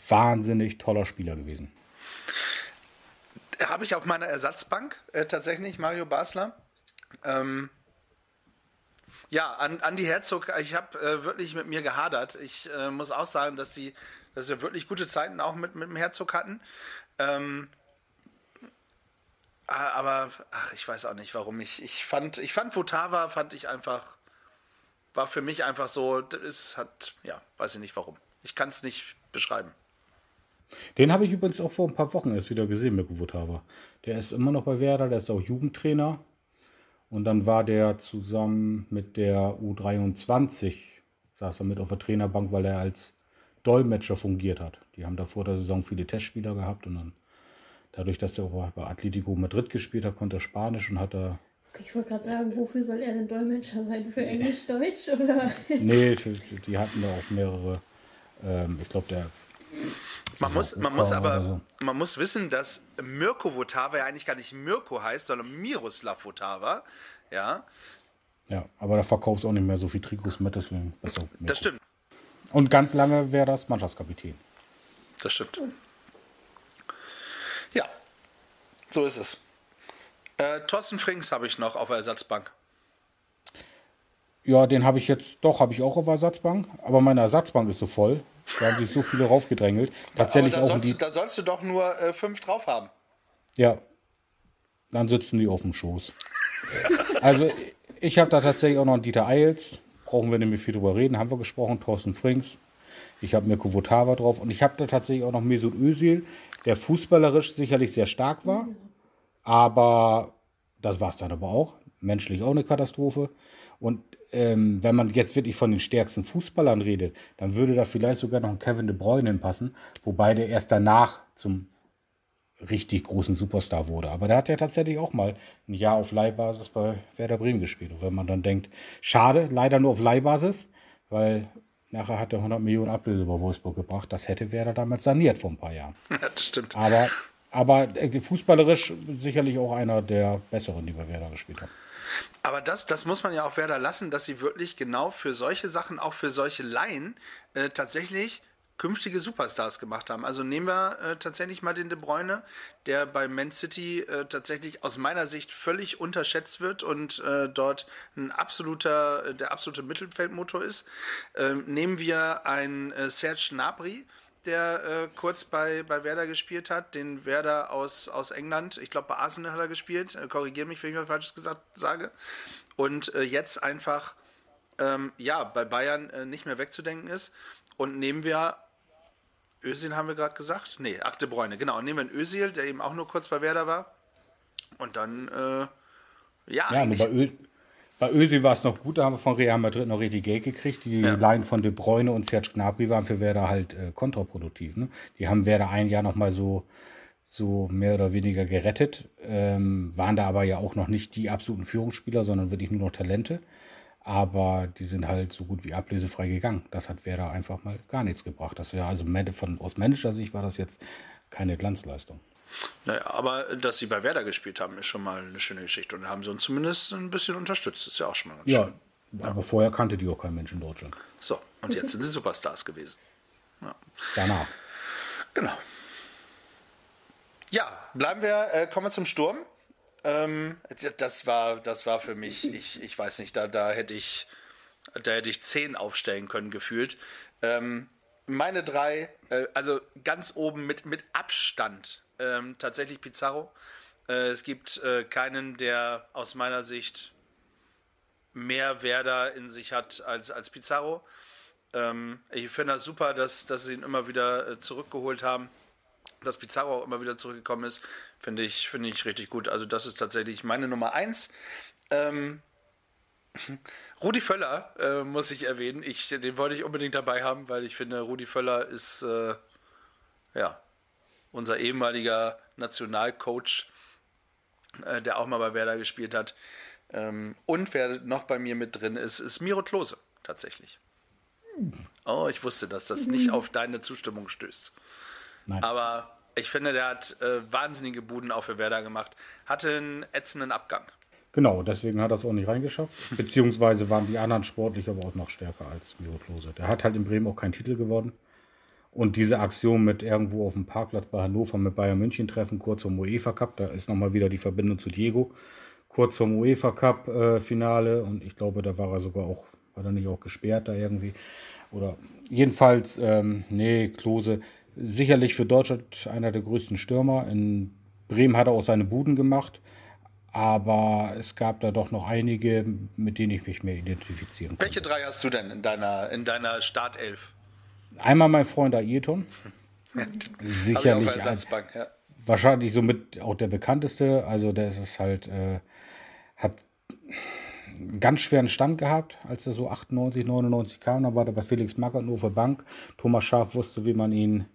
wahnsinnig toller Spieler gewesen. Habe ich auf meiner Ersatzbank äh, tatsächlich Mario Basler. Ähm, ja, an, Andi Herzog, ich habe äh, wirklich mit mir gehadert. Ich äh, muss auch sagen, dass, sie, dass wir wirklich gute Zeiten auch mit, mit dem Herzog hatten. Ähm, aber ach, ich weiß auch nicht, warum ich. Ich fand, ich fand Votava, fand ich einfach, war für mich einfach so, ist, hat, ja, weiß ich nicht warum. Ich kann es nicht beschreiben. Den habe ich übrigens auch vor ein paar Wochen erst wieder gesehen, Mirko Votava. Der ist immer noch bei Werder, der ist auch Jugendtrainer. Und dann war der zusammen mit der U23, saß er mit auf der Trainerbank, weil er als Dolmetscher fungiert hat. Die haben da vor der Saison viele Testspieler gehabt und dann dadurch, dass er auch bei Atletico Madrid gespielt hat, konnte er Spanisch und hat er. Ich wollte gerade sagen, wofür soll er denn Dolmetscher sein? Für Englisch-Deutsch oder? nee, die hatten da auch mehrere. Ähm, ich glaube, der man muss, man muss aber, man muss wissen, dass Mirko Votava ja eigentlich gar nicht Mirko heißt, sondern Miroslav Votava. Ja. Ja, aber da verkaufst du auch nicht mehr so viel Trikots mit, deswegen besser. Mirko. Das stimmt. Und ganz lange wäre das Mannschaftskapitän. Das stimmt. Ja, so ist es. Äh, Thorsten Frings habe ich noch auf Ersatzbank. Ja, den habe ich jetzt, doch, habe ich auch auf Ersatzbank. Aber meine Ersatzbank ist so voll. Da haben sich so viele raufgedrängelt. Tatsächlich da auch sollst, die, da sollst du doch nur äh, fünf drauf haben. Ja. Dann sitzen die auf dem Schoß. also, ich habe da tatsächlich auch noch einen Dieter Eils. Brauchen wir nämlich viel drüber reden. Haben wir gesprochen. Thorsten Frings. Ich habe Mirko Votava drauf. Und ich habe da tatsächlich auch noch Mesut Özil, der fußballerisch sicherlich sehr stark war. Aber das war es dann aber auch. Menschlich auch eine Katastrophe. Und ähm, wenn man jetzt wirklich von den stärksten Fußballern redet, dann würde da vielleicht sogar noch ein Kevin De Bruyne passen, wobei der erst danach zum richtig großen Superstar wurde. Aber der hat ja tatsächlich auch mal ein Jahr auf Leihbasis bei Werder Bremen gespielt. Und wenn man dann denkt, schade, leider nur auf Leihbasis, weil nachher hat er 100 Millionen Ablöse bei Wolfsburg gebracht. Das hätte Werder damals saniert vor ein paar Jahren. Ja, das stimmt. Aber, aber äh, fußballerisch sicherlich auch einer der besseren, die bei Werder gespielt haben. Aber das, das muss man ja auch Werder lassen, dass sie wirklich genau für solche Sachen, auch für solche Laien, äh, tatsächlich künftige Superstars gemacht haben. Also nehmen wir äh, tatsächlich mal den De Bruyne, der bei Man City äh, tatsächlich aus meiner Sicht völlig unterschätzt wird und äh, dort ein absoluter, äh, der absolute Mittelfeldmotor ist. Ähm, nehmen wir einen äh, Serge Gnabry, der äh, kurz bei, bei Werder gespielt hat, den Werder aus, aus England, ich glaube bei Arsenal hat er gespielt, äh, korrigiere mich, wenn ich was Falsches gesagt sage, und äh, jetzt einfach, ähm, ja, bei Bayern äh, nicht mehr wegzudenken ist. Und nehmen wir, Özil haben wir gerade gesagt, nee, ach, De Bruyne, genau, nehmen wir einen Özil, der eben auch nur kurz bei Werder war, und dann, äh, ja, ja bei, Ö bei Özil war es noch gut, da haben wir von Real Madrid noch richtig Geld gekriegt. Die ja. Line von De Bruyne und Serge Gnabry waren für Werder halt äh, kontraproduktiv. Ne? Die haben Werder ein Jahr noch mal so, so mehr oder weniger gerettet, ähm, waren da aber ja auch noch nicht die absoluten Führungsspieler, sondern wirklich nur noch Talente. Aber die sind halt so gut wie ablösefrei gegangen. Das hat Werder einfach mal gar nichts gebracht. Das wäre also von, aus Manager-Sicht war das jetzt keine Glanzleistung. Naja, aber dass sie bei Werder gespielt haben, ist schon mal eine schöne Geschichte. Und haben sie uns zumindest ein bisschen unterstützt. Das ist ja auch schon mal ganz ja, schön. Ja, aber vorher kannte die auch kein Mensch in Deutschland. So, und jetzt sind sie Superstars gewesen. Ja. Danach. Genau. Ja, bleiben wir, äh, kommen wir zum Sturm. Ähm, das war, das war für mich, ich, ich weiß nicht, da, da hätte ich, da hätte ich zehn aufstellen können, gefühlt. Ähm, meine drei, äh, also ganz oben mit, mit Abstand, ähm, tatsächlich Pizarro. Äh, es gibt äh, keinen, der aus meiner Sicht mehr Werder in sich hat als, als Pizarro. Ähm, ich finde das super, dass, dass sie ihn immer wieder äh, zurückgeholt haben. Dass Pizarro auch immer wieder zurückgekommen ist, finde ich, finde ich richtig gut. Also, das ist tatsächlich meine Nummer eins. Ähm, Rudi Völler äh, muss ich erwähnen. Ich, den wollte ich unbedingt dabei haben, weil ich finde, Rudi Völler ist äh, ja unser ehemaliger Nationalcoach, äh, der auch mal bei Werder gespielt hat. Ähm, und wer noch bei mir mit drin ist, ist Miro Klose tatsächlich. Oh, ich wusste, dass das nicht auf deine Zustimmung stößt. Nein. Aber ich finde, der hat äh, wahnsinnige Buden auch für Werder gemacht. Hatte einen ätzenden Abgang. Genau, deswegen hat er es auch nicht reingeschafft. Beziehungsweise waren die anderen sportlich aber auch noch stärker als Miro Klose. Der hat halt in Bremen auch keinen Titel gewonnen. Und diese Aktion mit irgendwo auf dem Parkplatz bei Hannover mit Bayern München treffen, kurz vom UEFA Cup, da ist nochmal wieder die Verbindung zu Diego. Kurz vom UEFA Cup äh, Finale und ich glaube, da war er sogar auch, war er nicht auch gesperrt da irgendwie. Oder jedenfalls, ähm, nee, Klose, sicherlich für Deutschland einer der größten Stürmer. In Bremen hat er auch seine Buden gemacht. Aber es gab da doch noch einige, mit denen ich mich mehr identifizieren kann. Welche drei hast du denn in deiner, in deiner Startelf? Einmal mein Freund Ayrton. Sicherlich. Ersatzbank, ja. Wahrscheinlich somit auch der bekannteste. Also der ist es halt, äh, hat einen ganz schweren Stand gehabt, als er so 98, 99 kam. Dann war er bei Felix Magath auf der Bank. Thomas Schaf wusste, wie man ihn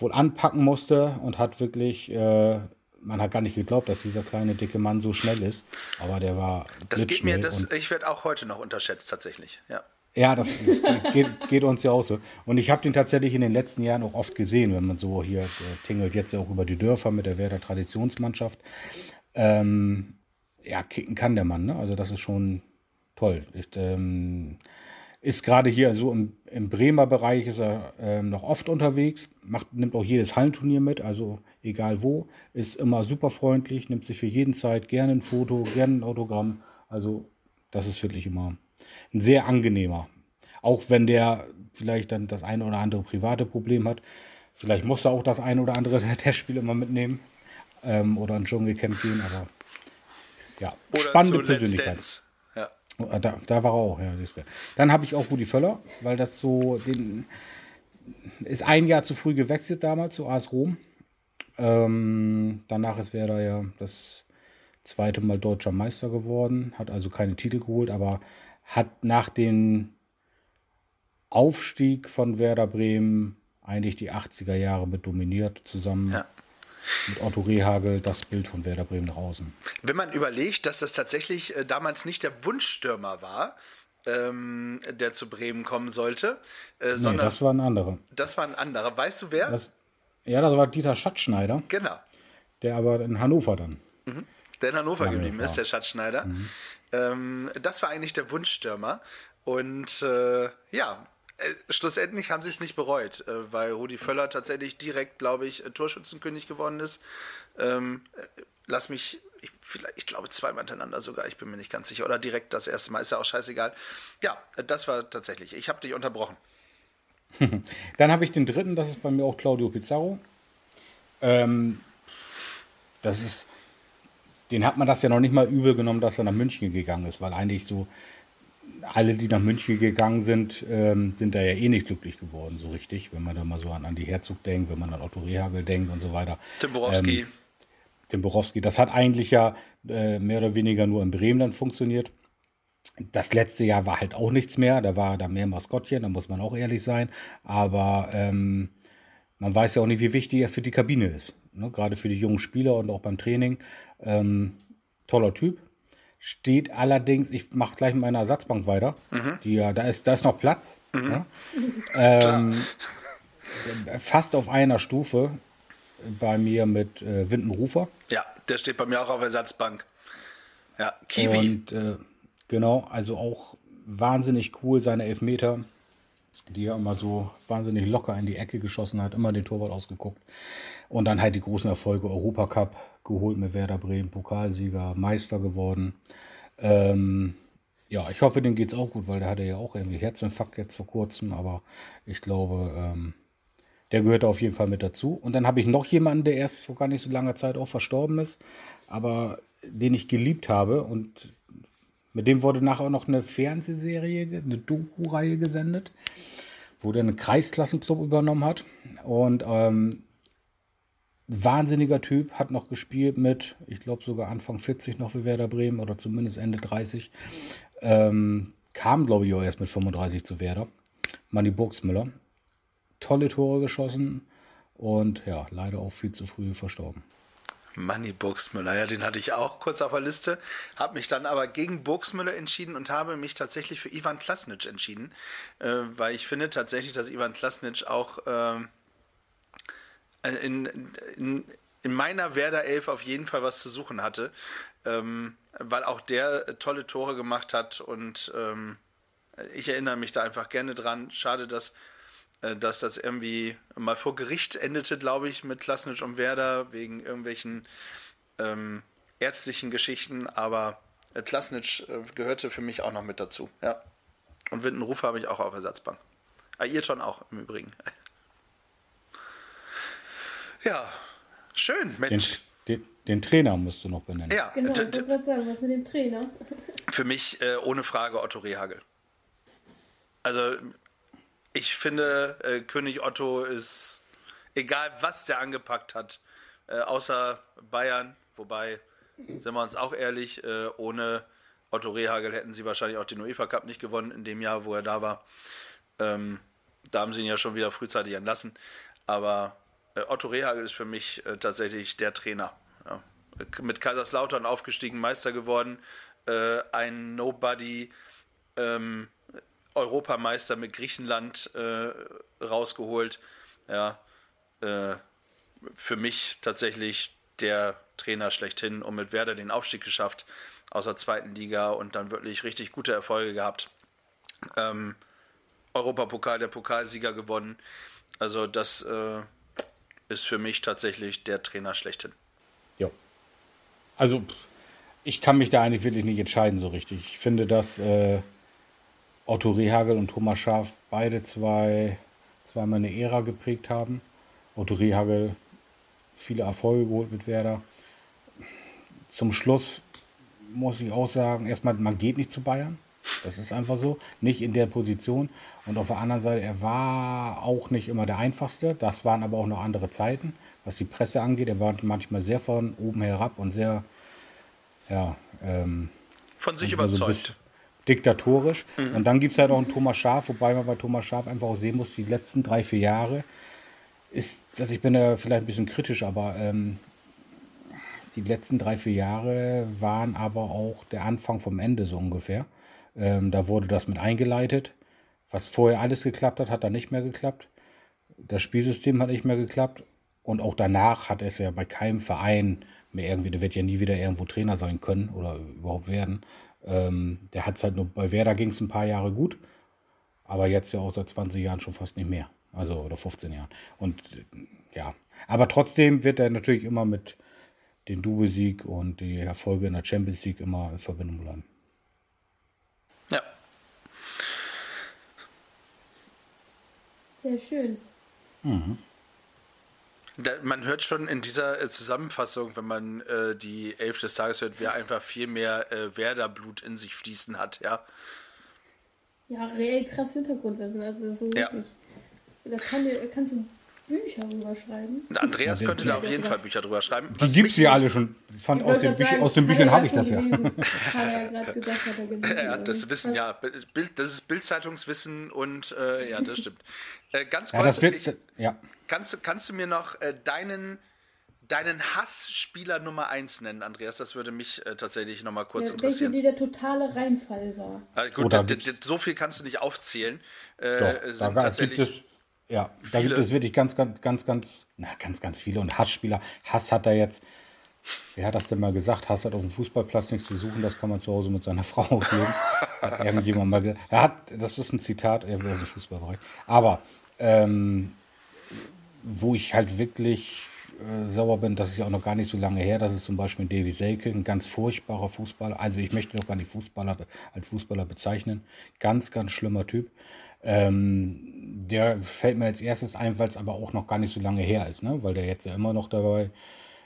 wohl anpacken musste und hat wirklich äh, man hat gar nicht geglaubt, dass dieser kleine dicke Mann so schnell ist. Aber der war. Das geht mir, das, ich werde auch heute noch unterschätzt tatsächlich. Ja. Ja, das, das geht, geht, uns ja auch so. Und ich habe den tatsächlich in den letzten Jahren auch oft gesehen, wenn man so hier tingelt jetzt auch über die Dörfer mit der Werder Traditionsmannschaft. Ähm, ja, kicken kann der Mann, ne? Also das ist schon toll. Ich, ähm, ist gerade hier so im, im, Bremer Bereich ist er ähm, noch oft unterwegs, macht, nimmt auch jedes Hallenturnier mit, also egal wo, ist immer super freundlich, nimmt sich für jeden Zeit gerne ein Foto, gerne ein Autogramm. Also das ist wirklich immer ein sehr angenehmer. Auch wenn der vielleicht dann das eine oder andere private Problem hat. Vielleicht muss er auch das eine oder andere Testspiel immer mitnehmen ähm, oder ein Dschungelcamp gehen, aber ja, oder spannende Persönlichkeit. Oh, da, da, war er auch, ja, siehst du. Dann habe ich auch Rudi Völler, weil das so, den ist ein Jahr zu früh gewechselt damals zu AS Rom. Ähm, danach ist Werder ja das zweite Mal deutscher Meister geworden, hat also keine Titel geholt, aber hat nach dem Aufstieg von Werder Bremen eigentlich die 80er Jahre mit dominiert, zusammen ja mit Otto Rehagel das Bild von Werder Bremen nach außen. Wenn man überlegt, dass das tatsächlich äh, damals nicht der Wunschstürmer war, ähm, der zu Bremen kommen sollte, äh, sondern. Nee, das war ein anderer. Das war ein anderer. Weißt du wer? Das, ja, das war Dieter Schatzschneider. Genau. Der aber in Hannover dann. Mhm. Der in Hannover Lange geblieben ist, der Schatzschneider. Mhm. Ähm, das war eigentlich der Wunschstürmer. Und äh, ja, schlussendlich haben sie es nicht bereut, äh, weil Rudi Völler tatsächlich direkt, glaube ich, äh, Torschützenkönig geworden ist. Ähm, lass mich, ich, ich glaube zweimal hintereinander sogar, ich bin mir nicht ganz sicher. Oder direkt das erste Mal, ist ja auch scheißegal. Ja, das war tatsächlich. Ich habe dich unterbrochen. Dann habe ich den dritten, das ist bei mir auch Claudio Pizarro. Ähm, das ist, den hat man das ja noch nicht mal übel genommen, dass er nach München gegangen ist, weil eigentlich so alle, die nach München gegangen sind, ähm, sind da ja eh nicht glücklich geworden, so richtig, wenn man da mal so an Andi Herzog denkt, wenn man an Otto Rehagel denkt und so weiter. Tim Borowski. Ähm, Tim Borowski. Das hat eigentlich ja äh, mehr oder weniger nur in Bremen dann funktioniert. Das letzte Jahr war halt auch nichts mehr. Da war da mehr Maskottchen, da muss man auch ehrlich sein. Aber ähm, man weiß ja auch nicht, wie wichtig er für die Kabine ist. Ne? Gerade für die jungen Spieler und auch beim Training. Ähm, toller Typ, steht allerdings, ich mache gleich mit meiner Ersatzbank weiter. Mhm. Die, ja, da, ist, da ist noch Platz. Mhm. Ja? Ähm, fast auf einer Stufe bei mir mit äh, Windenrufer. Ja, der steht bei mir auch auf Ersatzbank. Ja, Kiwi. Und äh, genau, also auch wahnsinnig cool, seine Elfmeter. die ja immer so wahnsinnig locker in die Ecke geschossen hat, immer den Torwart ausgeguckt. Und dann halt die großen Erfolge, Europacup geholt mit Werder Bremen, Pokalsieger, Meister geworden. Ähm, ja, ich hoffe, dem geht's auch gut, weil der hatte ja auch irgendwie Herzinfarkt jetzt vor kurzem, aber ich glaube, ähm, der gehört auf jeden Fall mit dazu. Und dann habe ich noch jemanden, der erst vor gar nicht so langer Zeit auch verstorben ist, aber den ich geliebt habe und mit dem wurde nachher auch noch eine Fernsehserie, eine Doku-Reihe gesendet, wo der einen Kreisklassenclub übernommen hat. Und ähm, wahnsinniger Typ, hat noch gespielt mit, ich glaube sogar Anfang 40 noch für Werder Bremen oder zumindest Ende 30. Ähm, kam, glaube ich, auch erst mit 35 zu Werder. Manny Burgsmüller. Tolle Tore geschossen und ja, leider auch viel zu früh verstorben. Manny Burgsmüller, ja, den hatte ich auch kurz auf der Liste, habe mich dann aber gegen Burgsmüller entschieden und habe mich tatsächlich für Ivan Klasnic entschieden, äh, weil ich finde tatsächlich, dass Ivan Klasnic auch äh, in, in, in meiner Werder Elf auf jeden Fall was zu suchen hatte, ähm, weil auch der tolle Tore gemacht hat und ähm, ich erinnere mich da einfach gerne dran. Schade, dass äh, dass das irgendwie mal vor Gericht endete, glaube ich, mit Klasnic und Werder wegen irgendwelchen ähm, ärztlichen Geschichten, aber äh, Klasnic äh, gehörte für mich auch noch mit dazu, ja. Und Windenruf habe ich auch auf Ersatzbank. Ayrton auch im Übrigen. Ja, schön, Mensch. Den, den, den, Trainer musst du noch benennen. Ja, genau, ich wollte gerade sagen, was mit dem Trainer? Für mich äh, ohne Frage Otto Rehagel. Also ich finde, äh, König Otto ist, egal was der angepackt hat, äh, außer Bayern, wobei, sind wir uns auch ehrlich, äh, ohne Otto Rehagel hätten sie wahrscheinlich auch den UEFA Cup nicht gewonnen in dem Jahr, wo er da war. Ähm, da haben sie ihn ja schon wieder frühzeitig entlassen. Aber Otto Rehagel ist für mich äh, tatsächlich der Trainer. Ja. Mit Kaiserslautern aufgestiegen, Meister geworden, äh, ein Nobody. Ähm, Europameister mit Griechenland äh, rausgeholt. Ja, äh, für mich tatsächlich der Trainer schlechthin und mit Werder den Aufstieg geschafft aus der zweiten Liga und dann wirklich richtig gute Erfolge gehabt. Ähm, Europapokal, der Pokalsieger gewonnen. Also das äh, ist für mich tatsächlich der Trainer schlechthin. Ja. Also ich kann mich da eigentlich wirklich nicht entscheiden so richtig. Ich finde, dass äh, Otto Rehagel und Thomas Schaaf beide zwei, zweimal eine Ära geprägt haben. Otto Rehagel viele Erfolge geholt mit Werder. Zum Schluss muss ich auch sagen, erstmal, man geht nicht zu Bayern. Das ist einfach so. Nicht in der Position. Und auf der anderen Seite, er war auch nicht immer der Einfachste. Das waren aber auch noch andere Zeiten, was die Presse angeht. Er war manchmal sehr von oben herab und sehr, ja, ähm, von sich überzeugt. So diktatorisch. Mhm. Und dann gibt es halt auch einen Thomas Schaf, wobei man bei Thomas Schaf einfach auch sehen muss, die letzten drei, vier Jahre ist, also ich bin da vielleicht ein bisschen kritisch, aber ähm, die letzten drei, vier Jahre waren aber auch der Anfang vom Ende so ungefähr. Ähm, da wurde das mit eingeleitet. Was vorher alles geklappt hat, hat dann nicht mehr geklappt. Das Spielsystem hat nicht mehr geklappt. Und auch danach hat es ja bei keinem Verein mehr irgendwie, der wird ja nie wieder irgendwo Trainer sein können oder überhaupt werden. Ähm, der hat es halt nur, bei Werder ging es ein paar Jahre gut, aber jetzt ja auch seit 20 Jahren schon fast nicht mehr. Also, oder 15 Jahren. Und ja, aber trotzdem wird er natürlich immer mit dem Double-Sieg und die Erfolge in der Champions League immer in Verbindung bleiben. Ja. Sehr schön. Mhm. Da, man hört schon in dieser äh, Zusammenfassung, wenn man äh, die Elf des Tages hört, wer einfach viel mehr äh, Werder-Blut in sich fließen hat, ja. Ja, reell krass Hintergrundwissen. Also so ja. wirklich. Da kann dir, kannst du Bücher drüber schreiben. Andreas könnte da auf jeden Fall Bücher drüber schreiben. Die gibt es ja alle schon. Von, aus, den sagen, aus den Büchern habe ich das ja. hat er ja gesagt, hat er gelesen. Ja, das Wissen, ja. Bild, das ist Bildzeitungswissen und äh, ja, das stimmt. Äh, ganz kurz. Ja, das wird, ich, ja. Kannst, kannst du mir noch äh, deinen deinen Hassspieler Nummer 1 nennen, Andreas? Das würde mich äh, tatsächlich nochmal kurz ja, interessieren. Welche, die der totale Reinfall war. Äh, gut, da, so viel kannst du nicht aufzählen. Äh, Doch, sind da tatsächlich gibt es, ja, viele. da gibt es wirklich ganz, ganz, ganz, ganz, na, ganz, ganz viele. Und Hassspieler, Hass hat er jetzt Wer hat das denn mal gesagt? Hast halt auf dem Fußballplatz nichts zu suchen, das kann man zu Hause mit seiner Frau ausleben. hat irgendjemand mal gesagt. Er hat, das ist ein Zitat aus dem Fußballbereich. Aber ähm, wo ich halt wirklich äh, sauer bin, das ist ja auch noch gar nicht so lange her, das ist zum Beispiel Davy Selke, ein ganz furchtbarer Fußballer. Also ich möchte noch gar nicht Fußballer als Fußballer bezeichnen. Ganz, ganz schlimmer Typ. Ähm, der fällt mir als erstes ein, weil es aber auch noch gar nicht so lange her ist, ne? weil der jetzt ja immer noch dabei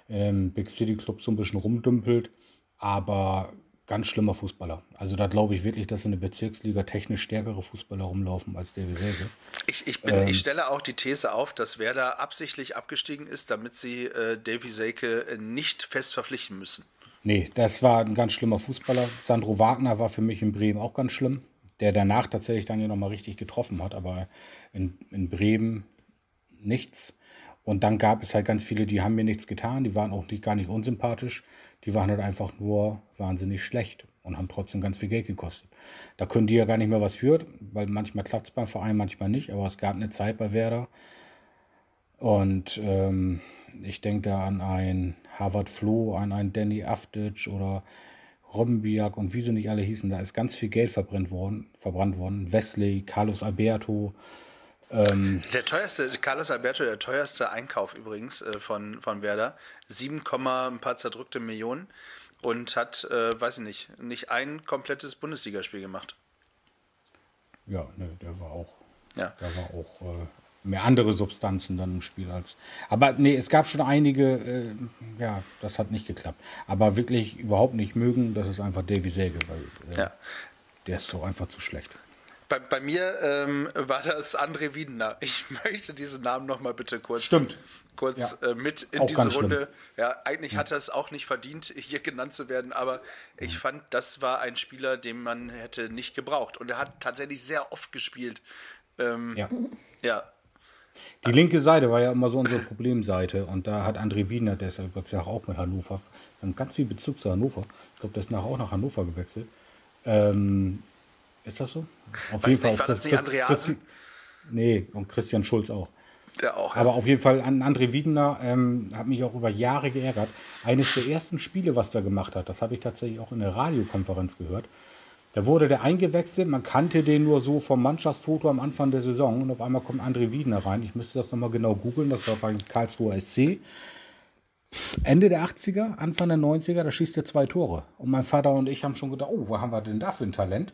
im Big City Club so ein bisschen rumdümpelt. Aber ganz schlimmer Fußballer. Also da glaube ich wirklich, dass in der Bezirksliga technisch stärkere Fußballer rumlaufen als David Selke. Ich, ich, bin, ähm, ich stelle auch die These auf, dass Werder absichtlich abgestiegen ist, damit sie äh, Davy Selke nicht fest verpflichten müssen. Nee, das war ein ganz schlimmer Fußballer. Sandro Wagner war für mich in Bremen auch ganz schlimm, der danach tatsächlich dann ja nochmal richtig getroffen hat, aber in, in Bremen nichts. Und dann gab es halt ganz viele, die haben mir nichts getan, die waren auch nicht, gar nicht unsympathisch, die waren halt einfach nur wahnsinnig schlecht und haben trotzdem ganz viel Geld gekostet. Da können die ja gar nicht mehr was für, weil manchmal klappt es beim Verein, manchmal nicht, aber es gab eine Zeit bei Werder. Und ähm, ich denke da an einen Harvard Flo, an einen Danny Aftic oder Robbenbiak und wie sie nicht alle hießen. Da ist ganz viel Geld verbrannt worden. Verbrannt worden. Wesley, Carlos Alberto, ähm, der teuerste, Carlos Alberto, der teuerste Einkauf übrigens äh, von, von Werder, 7, ein paar zerdrückte Millionen und hat, äh, weiß ich nicht, nicht ein komplettes Bundesligaspiel gemacht. Ja, ne, der war auch, ja. der war auch äh, mehr andere Substanzen dann im Spiel als. Aber nee, es gab schon einige, äh, ja, das hat nicht geklappt. Aber wirklich überhaupt nicht mögen, das ist einfach Davy Säge, weil äh, ja. der ist so einfach zu schlecht. Bei, bei mir ähm, war das André Wiedener. Ich möchte diesen Namen noch mal bitte kurz, Stimmt. kurz ja. äh, mit in auch diese Runde. Ja, eigentlich ja. hat er es auch nicht verdient, hier genannt zu werden, aber ich fand, das war ein Spieler, den man hätte nicht gebraucht. Und er hat tatsächlich sehr oft gespielt. Ähm, ja. ja. Die linke Seite war ja immer so unsere Problemseite und da hat André Wiener, der ist ja auch mit Hannover, ganz viel Bezug zu Hannover. Ich glaube, der ist nachher auch nach Hannover gewechselt. Ähm, ist das so? Auf Weiß jeden Fall. War das nicht Andreasen? Nee, und Christian Schulz auch. Der auch. Aber auf jeden Fall an André Wiedener ähm, hat mich auch über Jahre geärgert. Eines der ersten Spiele, was der gemacht hat, das habe ich tatsächlich auch in der Radiokonferenz gehört. Da wurde der eingewechselt, man kannte den nur so vom Mannschaftsfoto am Anfang der Saison und auf einmal kommt André Wiedener rein. Ich müsste das nochmal genau googeln, das war bei Karlsruher SC. Ende der 80er, Anfang der 90er, da schießt er zwei Tore. Und mein Vater und ich haben schon gedacht, oh, wo haben wir denn da für ein Talent?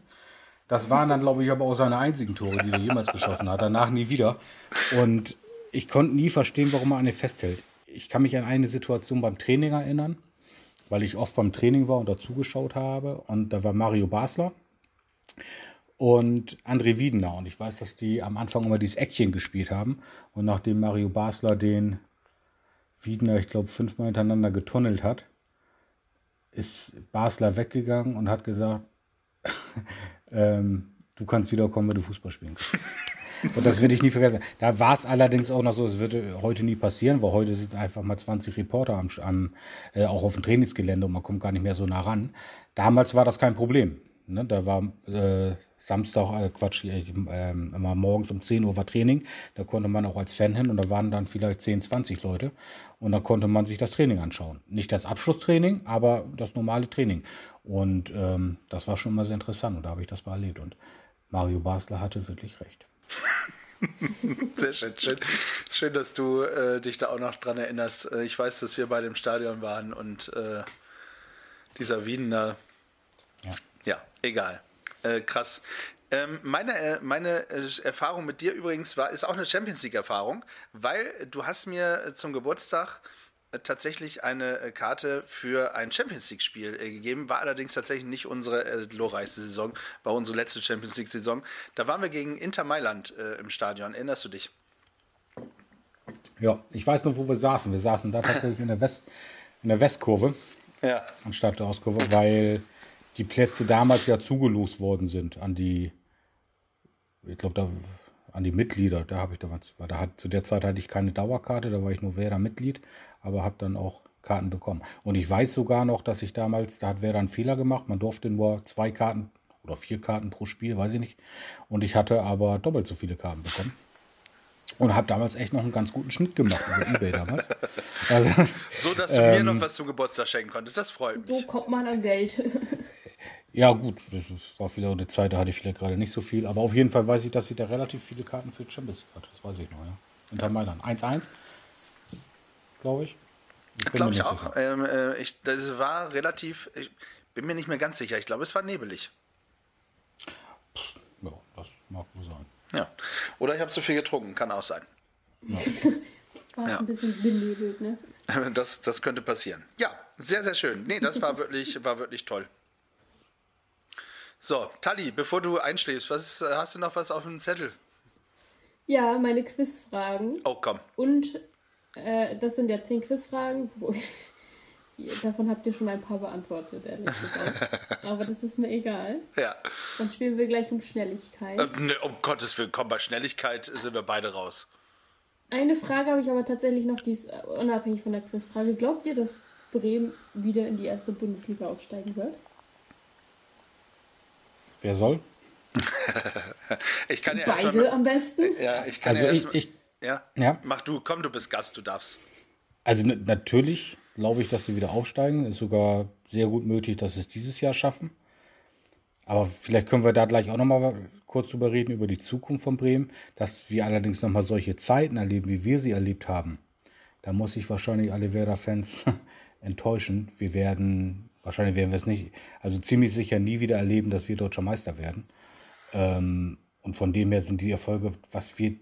Das waren dann, glaube ich, aber auch seine einzigen Tore, die er jemals geschossen hat. Danach nie wieder. Und ich konnte nie verstehen, warum er an den festhält. Ich kann mich an eine Situation beim Training erinnern, weil ich oft beim Training war und dazugeschaut habe. Und da war Mario Basler und André Wiedener. Und ich weiß, dass die am Anfang immer dieses Eckchen gespielt haben. Und nachdem Mario Basler den Wiedener, ich glaube, fünfmal hintereinander getunnelt hat, ist Basler weggegangen und hat gesagt, ähm, du kannst wiederkommen, wenn du Fußball spielen kannst. Und das würde ich nie vergessen. Da war es allerdings auch noch so, es würde heute nie passieren, weil heute sind einfach mal 20 Reporter am, am äh, auch auf dem Trainingsgelände und man kommt gar nicht mehr so nah ran. Damals war das kein Problem. Ne? Da war äh, Samstag, äh, Quatsch, äh, immer morgens um 10 Uhr war Training. Da konnte man auch als Fan hin und da waren dann vielleicht 10, 20 Leute. Und da konnte man sich das Training anschauen. Nicht das Abschlusstraining, aber das normale Training. Und ähm, das war schon mal sehr interessant und da habe ich das mal erlebt. Und Mario Basler hatte wirklich recht. Sehr schön, schön, schön, dass du äh, dich da auch noch dran erinnerst. Äh, ich weiß, dass wir bei dem Stadion waren und äh, dieser Wiener, ja, ja egal. Äh, krass. Ähm, meine äh, meine äh, Erfahrung mit dir übrigens war, ist auch eine Champions League-Erfahrung, weil du hast mir zum Geburtstag tatsächlich eine Karte für ein Champions League-Spiel gegeben. War allerdings tatsächlich nicht unsere äh, glorreichste Saison, war unsere letzte Champions League-Saison. Da waren wir gegen Inter Mailand äh, im Stadion. Erinnerst du dich? Ja, ich weiß noch, wo wir saßen. Wir saßen da tatsächlich in der, West, in der Westkurve. Ja. Anstatt der Ostkurve, weil die Plätze damals ja zugelost worden sind an die, ich glaube, da an die Mitglieder. Da habe ich damals, weil da hat, zu der Zeit hatte ich keine Dauerkarte, da war ich nur Werder-Mitglied, aber habe dann auch Karten bekommen. Und ich weiß sogar noch, dass ich damals, da hat Werder einen Fehler gemacht, man durfte nur zwei Karten oder vier Karten pro Spiel, weiß ich nicht. Und ich hatte aber doppelt so viele Karten bekommen. Und habe damals echt noch einen ganz guten Schnitt gemacht über Ebay damals. Also, so, dass du ähm, mir noch was zum Geburtstag schenken konntest. Das freut mich. So kommt man an Geld. ja, gut, das war wieder eine Zeit, da hatte ich vielleicht gerade nicht so viel. Aber auf jeden Fall weiß ich, dass sie da relativ viele Karten für Champions hat. Das weiß ich noch, ja. Unter ja. Mailand. 1-1, glaube ich. ich glaube ich auch. Ähm, äh, ich, das war relativ, ich bin mir nicht mehr ganz sicher. Ich glaube, es war nebelig. Ja, das mag wohl sein. Ja. Oder ich habe zu viel getrunken, kann auch sein. Ja. War ja. ein bisschen benebelt, ne? Das, das könnte passieren. Ja, sehr, sehr schön. Nee, das war wirklich, war wirklich toll. So, Tali, bevor du einschläfst, was, hast du noch was auf dem Zettel? Ja, meine Quizfragen. Oh, komm. Und äh, das sind ja zehn Quizfragen, wo ich Davon habt ihr schon ein paar beantwortet, ehrlich gesagt. Aber das ist mir egal. Ja. Dann spielen wir gleich um Schnelligkeit. Äh, ne, um Gottes Willen, komm, bei Schnelligkeit sind wir beide raus. Eine Frage habe ich aber tatsächlich noch, die ist unabhängig von der Quizfrage. Glaubt ihr, dass Bremen wieder in die erste Bundesliga aufsteigen wird? Wer soll? ich kann ja Beide mal, am besten? Ja, ich kann also ja ich, ich, ja? ja? Mach du, komm, du bist Gast, du darfst. Also natürlich glaube ich, dass sie wieder aufsteigen. Ist sogar sehr gut möglich, dass sie es dieses Jahr schaffen. Aber vielleicht können wir da gleich auch nochmal kurz drüber reden, über die Zukunft von Bremen. Dass wir allerdings nochmal solche Zeiten erleben, wie wir sie erlebt haben. Da muss ich wahrscheinlich alle Werder-Fans enttäuschen. Wir werden, wahrscheinlich werden wir es nicht, also ziemlich sicher nie wieder erleben, dass wir deutscher Meister werden. Ähm, und von dem her sind die Erfolge, was wir,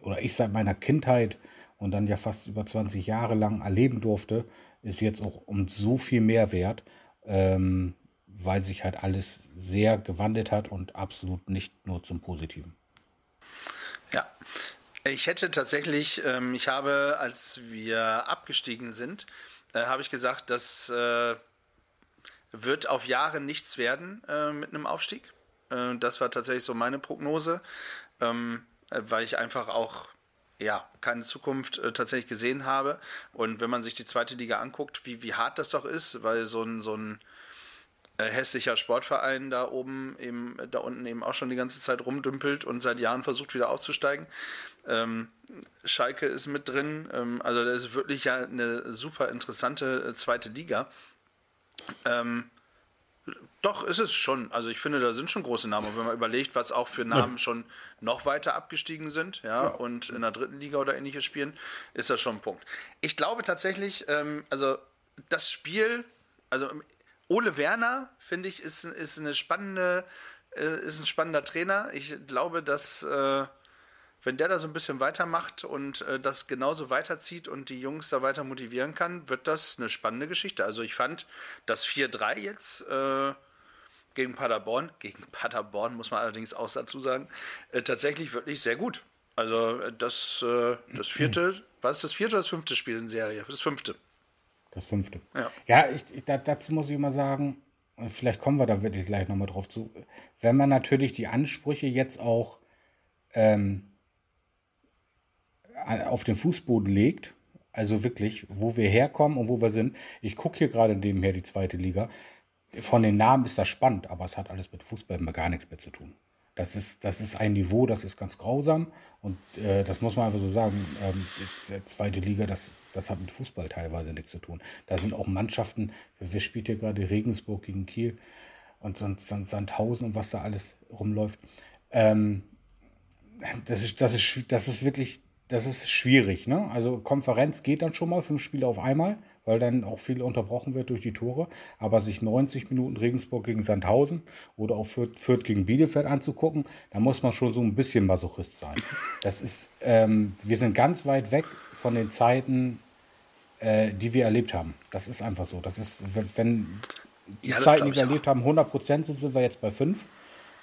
oder ich seit meiner Kindheit und dann ja fast über 20 Jahre lang erleben durfte, ist jetzt auch um so viel mehr wert, ähm, weil sich halt alles sehr gewandelt hat und absolut nicht nur zum Positiven. Ja, ich hätte tatsächlich, ähm, ich habe, als wir abgestiegen sind, äh, habe ich gesagt, das äh, wird auf Jahre nichts werden äh, mit einem Aufstieg. Äh, das war tatsächlich so meine Prognose, ähm, äh, weil ich einfach auch ja, keine Zukunft äh, tatsächlich gesehen habe. Und wenn man sich die zweite Liga anguckt, wie, wie hart das doch ist, weil so ein, so ein äh, hässlicher Sportverein da oben eben, da unten eben auch schon die ganze Zeit rumdümpelt und seit Jahren versucht wieder aufzusteigen. Ähm, Schalke ist mit drin, ähm, also das ist wirklich ja eine super interessante äh, zweite Liga. Ähm, doch, ist es schon. Also ich finde, da sind schon große Namen. Und wenn man überlegt, was auch für Namen schon noch weiter abgestiegen sind, ja, ja, und in der dritten Liga oder ähnliches spielen, ist das schon ein Punkt. Ich glaube tatsächlich, ähm, also das Spiel, also Ole Werner, finde ich, ist, ist eine spannende, äh, ist ein spannender Trainer. Ich glaube, dass äh, wenn der da so ein bisschen weitermacht und äh, das genauso weiterzieht und die Jungs da weiter motivieren kann, wird das eine spannende Geschichte. Also ich fand das 4-3 jetzt äh, gegen Paderborn, gegen Paderborn muss man allerdings auch dazu sagen, äh, tatsächlich wirklich sehr gut. Also äh, das, äh, das vierte, was ist das vierte oder das fünfte Spiel in Serie? Das fünfte. Das fünfte. Ja, ja ich, ich, dazu muss ich immer sagen, und vielleicht kommen wir da wirklich gleich nochmal drauf zu, wenn man natürlich die Ansprüche jetzt auch ähm, auf den Fußboden legt, also wirklich, wo wir herkommen und wo wir sind. Ich gucke hier gerade nebenher die zweite Liga. Von den Namen ist das spannend, aber es hat alles mit Fußball gar nichts mehr zu tun. Das ist, das ist ein Niveau, das ist ganz grausam und äh, das muss man einfach so sagen. Ähm, die zweite Liga, das, das hat mit Fußball teilweise nichts zu tun. Da sind auch Mannschaften, wir spielen hier gerade Regensburg gegen Kiel und Sandhausen und was da alles rumläuft. Ähm, das, ist, das, ist, das ist wirklich das ist schwierig. Ne? Also Konferenz geht dann schon mal, fünf Spiele auf einmal, weil dann auch viel unterbrochen wird durch die Tore. Aber sich 90 Minuten Regensburg gegen Sandhausen oder auch Fürth, Fürth gegen Bielefeld anzugucken, da muss man schon so ein bisschen Masochist sein. Das ist, ähm, wir sind ganz weit weg von den Zeiten, äh, die wir erlebt haben. Das ist einfach so. Das ist, wenn die ja, Zeiten, die wir erlebt haben, 100 Prozent sind, sind wir jetzt bei 5.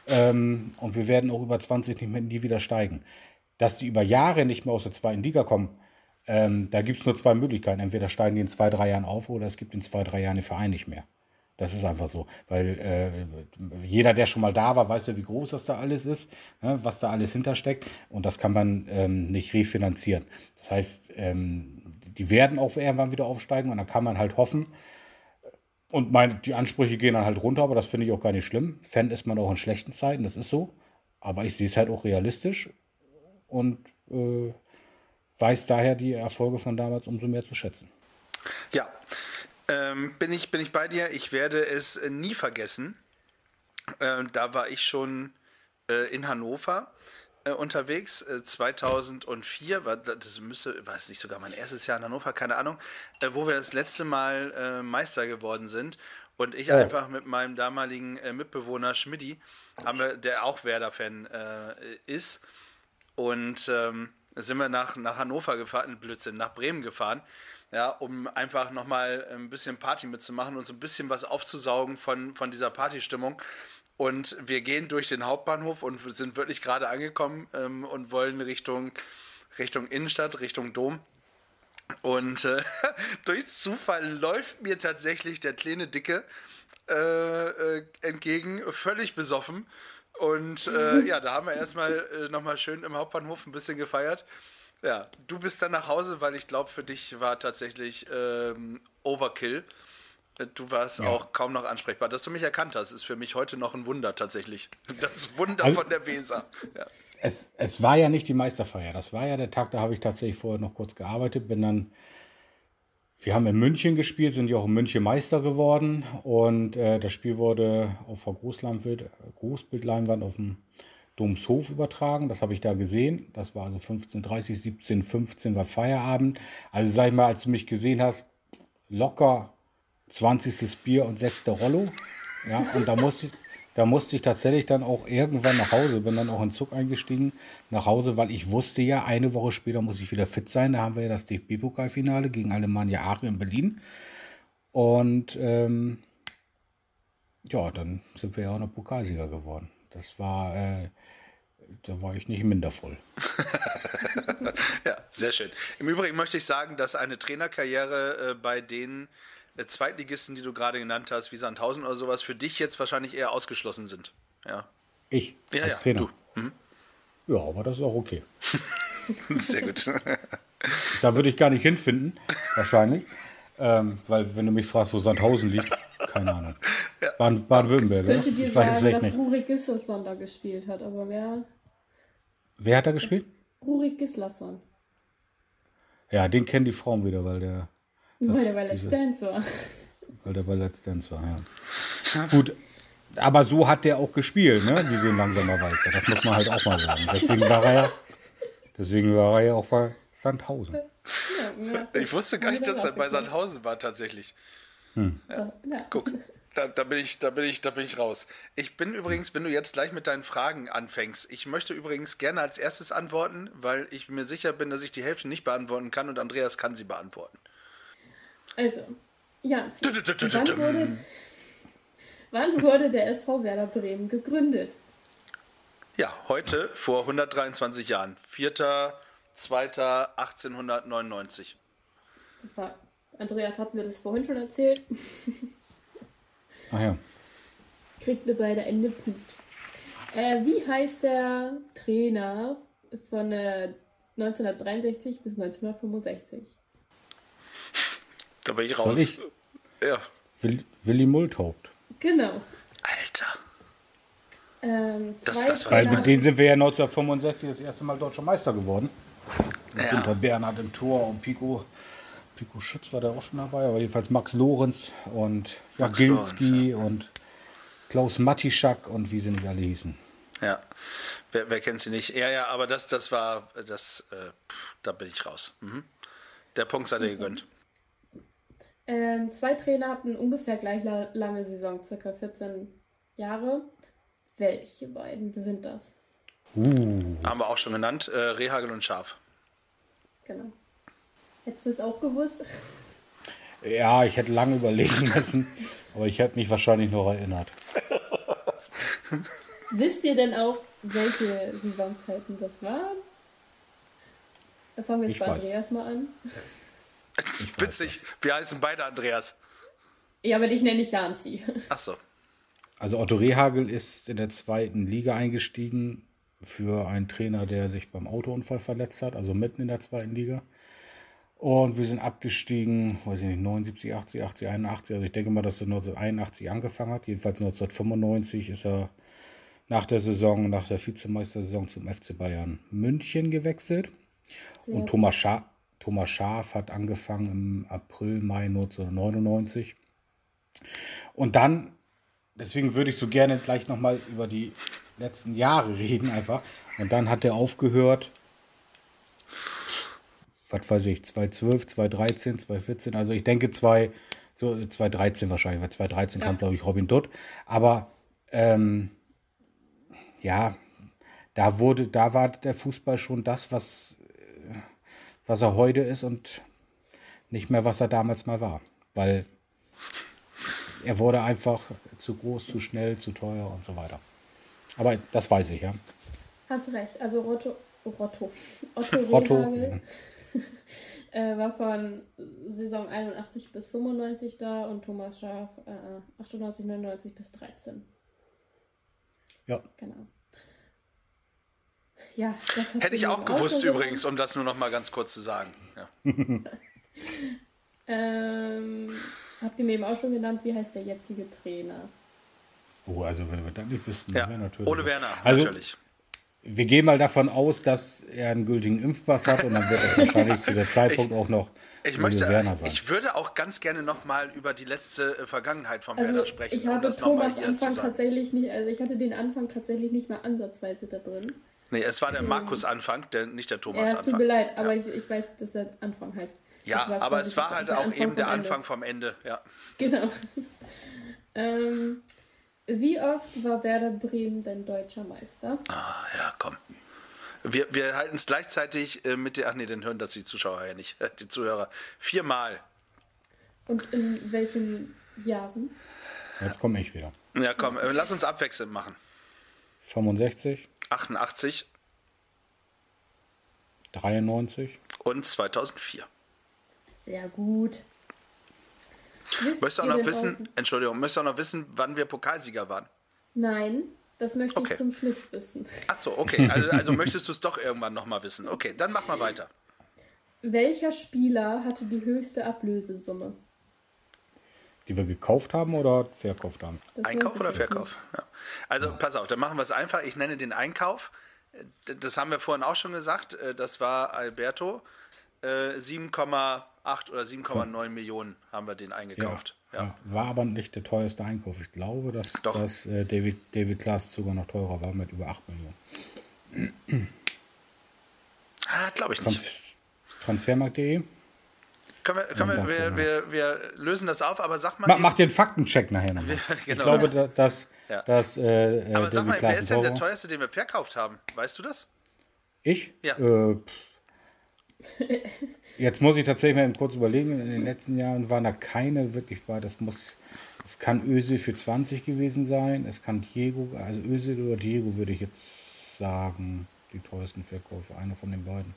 Ähm, und wir werden auch über 20 nicht mehr nie wieder steigen dass die über Jahre nicht mehr aus der zweiten Liga kommen, ähm, da gibt es nur zwei Möglichkeiten. Entweder steigen die in zwei, drei Jahren auf oder es gibt in zwei, drei Jahren den Verein nicht mehr. Das ist einfach so. Weil äh, jeder, der schon mal da war, weiß ja, wie groß das da alles ist, ne, was da alles hintersteckt. Und das kann man ähm, nicht refinanzieren. Das heißt, ähm, die werden auch irgendwann wieder aufsteigen und dann kann man halt hoffen. Und mein, die Ansprüche gehen dann halt runter, aber das finde ich auch gar nicht schlimm. Fan ist man auch in schlechten Zeiten, das ist so. Aber ich sehe es halt auch realistisch und äh, weiß daher die Erfolge von damals umso mehr zu schätzen. Ja, ähm, bin, ich, bin ich bei dir. Ich werde es äh, nie vergessen. Äh, da war ich schon äh, in Hannover äh, unterwegs. 2004, äh, war, das müsste, war es nicht sogar mein erstes Jahr in Hannover, keine Ahnung, äh, wo wir das letzte Mal Meister geworden sind. Und ich oh. einfach mit meinem damaligen Mitbewohner Schmidti, haben wir, der auch Werder-Fan ist, und ähm, sind wir nach, nach Hannover gefahren, Blödsinn, nach Bremen gefahren ja, um einfach nochmal ein bisschen Party mitzumachen und so ein bisschen was aufzusaugen von, von dieser Partystimmung. Und wir gehen durch den Hauptbahnhof und sind wirklich gerade angekommen ähm, und wollen Richtung, Richtung Innenstadt, Richtung Dom. Und äh, durch Zufall läuft mir tatsächlich der kleine Dicke äh, äh, entgegen, völlig besoffen. Und äh, ja, da haben wir erstmal äh, nochmal schön im Hauptbahnhof ein bisschen gefeiert. Ja, du bist dann nach Hause, weil ich glaube, für dich war tatsächlich ähm, Overkill. Äh, du warst ja. auch kaum noch ansprechbar. Dass du mich erkannt hast, ist für mich heute noch ein Wunder tatsächlich. Das Wunder also, von der Weser. Ja. Es, es war ja nicht die Meisterfeier. Das war ja der Tag, da habe ich tatsächlich vorher noch kurz gearbeitet. Bin dann, wir haben in München gespielt, sind ja auch in München Meister geworden. Und äh, das Spiel wurde auf der Großbildleinwand auf dem Domshof übertragen. Das habe ich da gesehen. Das war also 15.30, 17, 15 war Feierabend. Also sag ich mal, als du mich gesehen hast, locker 20. Bier und 6. Rollo. Ja, und da musste, da musste ich tatsächlich dann auch irgendwann nach Hause, bin dann auch in Zug eingestiegen nach Hause, weil ich wusste ja, eine Woche später muss ich wieder fit sein. Da haben wir ja das DFB-Pokalfinale gegen Alemannia Aachen in Berlin. Und ähm, ja, dann sind wir ja auch noch Pokalsieger geworden. Das war äh, da war ich nicht minder voll. ja, sehr schön. Im Übrigen möchte ich sagen, dass eine Trainerkarriere äh, bei den äh, Zweitligisten, die du gerade genannt hast, wie Sandhausen oder sowas, für dich jetzt wahrscheinlich eher ausgeschlossen sind. Ja. Ich ja, als ja, Trainer. Du. Mhm. Ja, aber das ist auch okay. sehr gut. da würde ich gar nicht hinfinden, wahrscheinlich. Ähm, weil, wenn du mich fragst, wo Sandhausen liegt, keine Ahnung. Ja. Baden-Württemberg. Ich könnte dir ich sagen, dass nicht. Rurik Gislason da gespielt hat, aber wer. Wer hat da gespielt? Rurik Gislason. Ja, den kennen die Frauen wieder, weil der. Weil der bei Let's Dance war. Weil der bei Let's Dance war, ja. Gut, aber so hat der auch gespielt, ne? Wie so ein langsamer Walzer. Das muss man halt auch mal sagen. Deswegen war er ja, deswegen war er ja auch bei Sandhausen. Ich wusste gar nicht, dass er bei Sandhausen war tatsächlich. Hm. Ja. Guck. Da, da, bin ich, da, bin ich, da bin ich raus. Ich bin übrigens, wenn du jetzt gleich mit deinen Fragen anfängst, ich möchte übrigens gerne als erstes antworten, weil ich mir sicher bin, dass ich die Hälfte nicht beantworten kann und Andreas kann sie beantworten. Also, ja. wann, wurde, wann wurde der SV Werder Bremen gegründet? Ja, heute vor 123 Jahren. 4.2.1899. Super. Andreas hat mir das vorhin schon erzählt. Ach ja. Kriegt eine beide Ende Punkt. Äh, wie heißt der Trainer von äh, 1963 bis 1965? Da bin ich raus. Ich? Ja. Will, Willi Multhaupt. Genau. Alter. Ähm, das, das Weil mit denen sind wir ja 1965 das erste Mal deutscher Meister geworden. Ja. Unter Bernhard im Tor und Pico Pico Schütz war da auch schon dabei, aber jedenfalls Max Lorenz und ja, Max Gilski ja. und Klaus Matischak und wie sie nicht alle hießen. Ja, wer, wer, kennt sie nicht? Ja, ja, aber das, das war, das, äh, da bin ich raus. Mhm. Der Punkt sei dir gegönnt. Ähm, zwei Trainer hatten ungefähr gleich lange Saison, circa 14 Jahre. Welche beiden sind das? Uh. Haben wir auch schon genannt, äh, Rehagel und Schaf. Genau. Hättest du es auch gewusst? Ja, ich hätte lange überlegen müssen, aber ich hätte mich wahrscheinlich noch erinnert. Wisst ihr denn auch, welche Saisonzeiten das waren? Da fangen wir jetzt ich bei weiß. Andreas mal an. Witzig, wir heißen beide Andreas. Ja, aber dich nenne ich Janzi. Ach so. Also Otto Rehagel ist in der zweiten Liga eingestiegen für einen Trainer, der sich beim Autounfall verletzt hat, also mitten in der zweiten Liga. Und wir sind abgestiegen, weiß ich nicht, 79, 80, 80, 81. Also ich denke mal, dass er 1981 angefangen hat. Jedenfalls 1995 ist er nach der Saison, nach der Vizemeistersaison zum FC Bayern München gewechselt. Sehr Und Thomas, Scha Thomas Schaaf hat angefangen im April, Mai 1999. Und dann, deswegen würde ich so gerne gleich nochmal über die letzten Jahre reden einfach. Und dann hat er aufgehört, was weiß ich, 2012, 2013, 2014, also ich denke zwei, so 2013 wahrscheinlich, weil 2013 kam, glaube ich, Robin Dutt. Aber ähm, ja, da wurde, da war der Fußball schon das, was, was er heute ist und nicht mehr, was er damals mal war. Weil er wurde einfach zu groß, zu schnell, zu teuer und so weiter. Aber das weiß ich, ja. Hast recht. Also Rotto, Rotto. Otto Rotto. Rehhagel äh, war von Saison 81 bis 95 da und Thomas Schaaf äh, 98, 99 bis 13. Ja, Genau. Ja, Hätte ich auch gewusst übrigens, um das nur noch mal ganz kurz zu sagen. Ja. Ähm, habt ihr mir eben auch schon genannt, wie heißt der jetzige Trainer? oh, also wenn wir das nicht wüssten, Ja, wäre natürlich. Ole Werner, also, natürlich. Wir gehen mal davon aus, dass er einen gültigen Impfpass hat und dann wird er wahrscheinlich zu der Zeitpunkt auch noch Ich möchte, Werner sein. ich würde auch ganz gerne noch mal über die letzte äh, Vergangenheit von Also Werder sprechen, ich um noch mal Thomas Anfang tatsächlich nicht, also ich hatte den Anfang tatsächlich nicht mal ansatzweise da drin. Nee, es war der Markus Anfang, der, nicht der Ja, Thomas es tut Anfang. mir leid, aber ja. ich, ich weiß, dass er Anfang heißt. Ja, aber es war halt auch Anfang eben der vom Ende. Anfang vom Ende. Ja. Genau. ähm, wie oft war Werder Bremen denn deutscher Meister? Ah, ja, komm. Wir, wir halten es gleichzeitig äh, mit der. Ach nee, den hören das die Zuschauer ja nicht, die Zuhörer. Viermal. Und in welchen Jahren? Jetzt komme ich wieder. Ja, komm, äh, lass uns abwechselnd machen. 65, 88 93. und 2004. Sehr gut. Wisst Möchtest du noch wissen, Entschuldigung, möchtest du auch noch wissen, wann wir Pokalsieger waren? Nein, das möchte Okay. ich zum Schluss wissen. Ach so, okay. Also, also möchtest du es doch irgendwann nochmal wissen. Okay, dann mach mal weiter. Welcher Spieler hatte die höchste Ablösesumme? Die wir gekauft haben oder verkauft haben? Das Einkauf oder Verkauf? Ja. Also pass auf, dann machen wir es einfach. Ich nenne den Einkauf. Äh, Das haben wir vorhin auch schon gesagt. Äh, Das war Alberto. Äh, 7,8 oder 7,9 Millionen haben wir den eingekauft. Ja. ja. War aber nicht der teuerste Einkauf. Ich glaube, dass, Doch. dass äh, David, David Klaas sogar noch teurer war mit über 8 Millionen. Ah, glaube ich nicht. Trans Transfermarkt.de. Können wir, können wir, Ja, wir, wir, wir lösen das auf, aber sag mal. Ma eben- mach den Faktencheck nachher nochmal. Ich Genau. glaube, da- dass, Ja. dass äh, äh, aber sag mal, wer ist denn der teuerste, den wir verkauft haben? Weißt du das? Ich? Ja. Äh. Jetzt muss ich tatsächlich mal eben kurz überlegen. In den letzten Jahren waren da keine wirklich bei. Das muss, es kann Öse für 20 gewesen sein. Es kann Diego, also Öse oder Diego würde ich jetzt sagen, die teuersten Verkäufe. Einer von den beiden.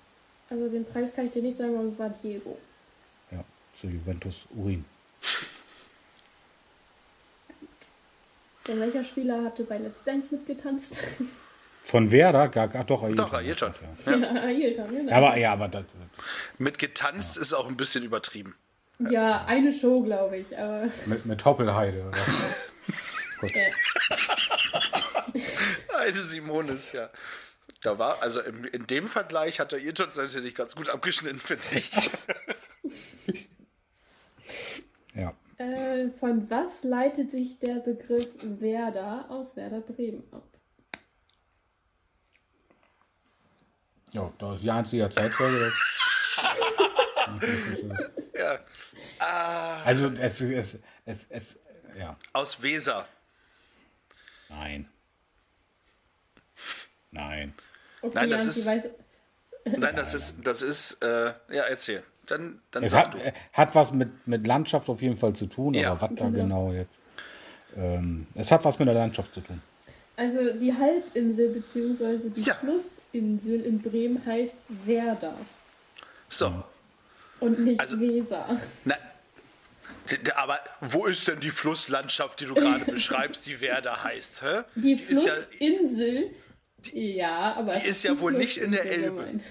Also den Preis kann ich dir nicht sagen, aber es war Diego. Ja, zu Juventus Urin. Denn welcher Spieler hatte bei Let's Dance mitgetanzt? Von Werder? Gar, gar doch, Ailton. Doch, Ailton. Ja. ja, Ailton, genau. Ja, aber, ja, aber das, Mit getanzt ist auch ein bisschen übertrieben. Ja, eine Show, glaube ich, aber. mit, mit Hoppelheide. Oder? Gut. Alte Simonis, ja. Da war, also in, in dem Vergleich hat der Irrtum natürlich ganz gut abgeschnitten, finde ich. Ja. äh, von was leitet sich der Begriff Werder aus Werder Bremen ab? Ja, da ist die einzige Zeitzeuge. ja. Also es, es, es, es, ja, Aus Weser. nein. Nein. Okay, Nein, das ist- weiß. Nein, das ist, das ist, äh, ja, erzähl. Dann, dann Es sag hat, du. äh, hat was mit, mit Landschaft auf jeden Fall zu tun, Ja. aber was da Genau. genau jetzt. Ähm, es hat was mit der Landschaft zu tun. Also die Halbinsel bzw. die Ja. Flussinsel in Bremen heißt Werder So. und nicht Also- Weser. Na, aber wo ist denn die Flusslandschaft, die du gerade beschreibst, die Werder heißt? Hä? Die ist ja, Flussinsel, ja, aber es ist ja wohl nicht in der Flussinsel Elbe. gemeint.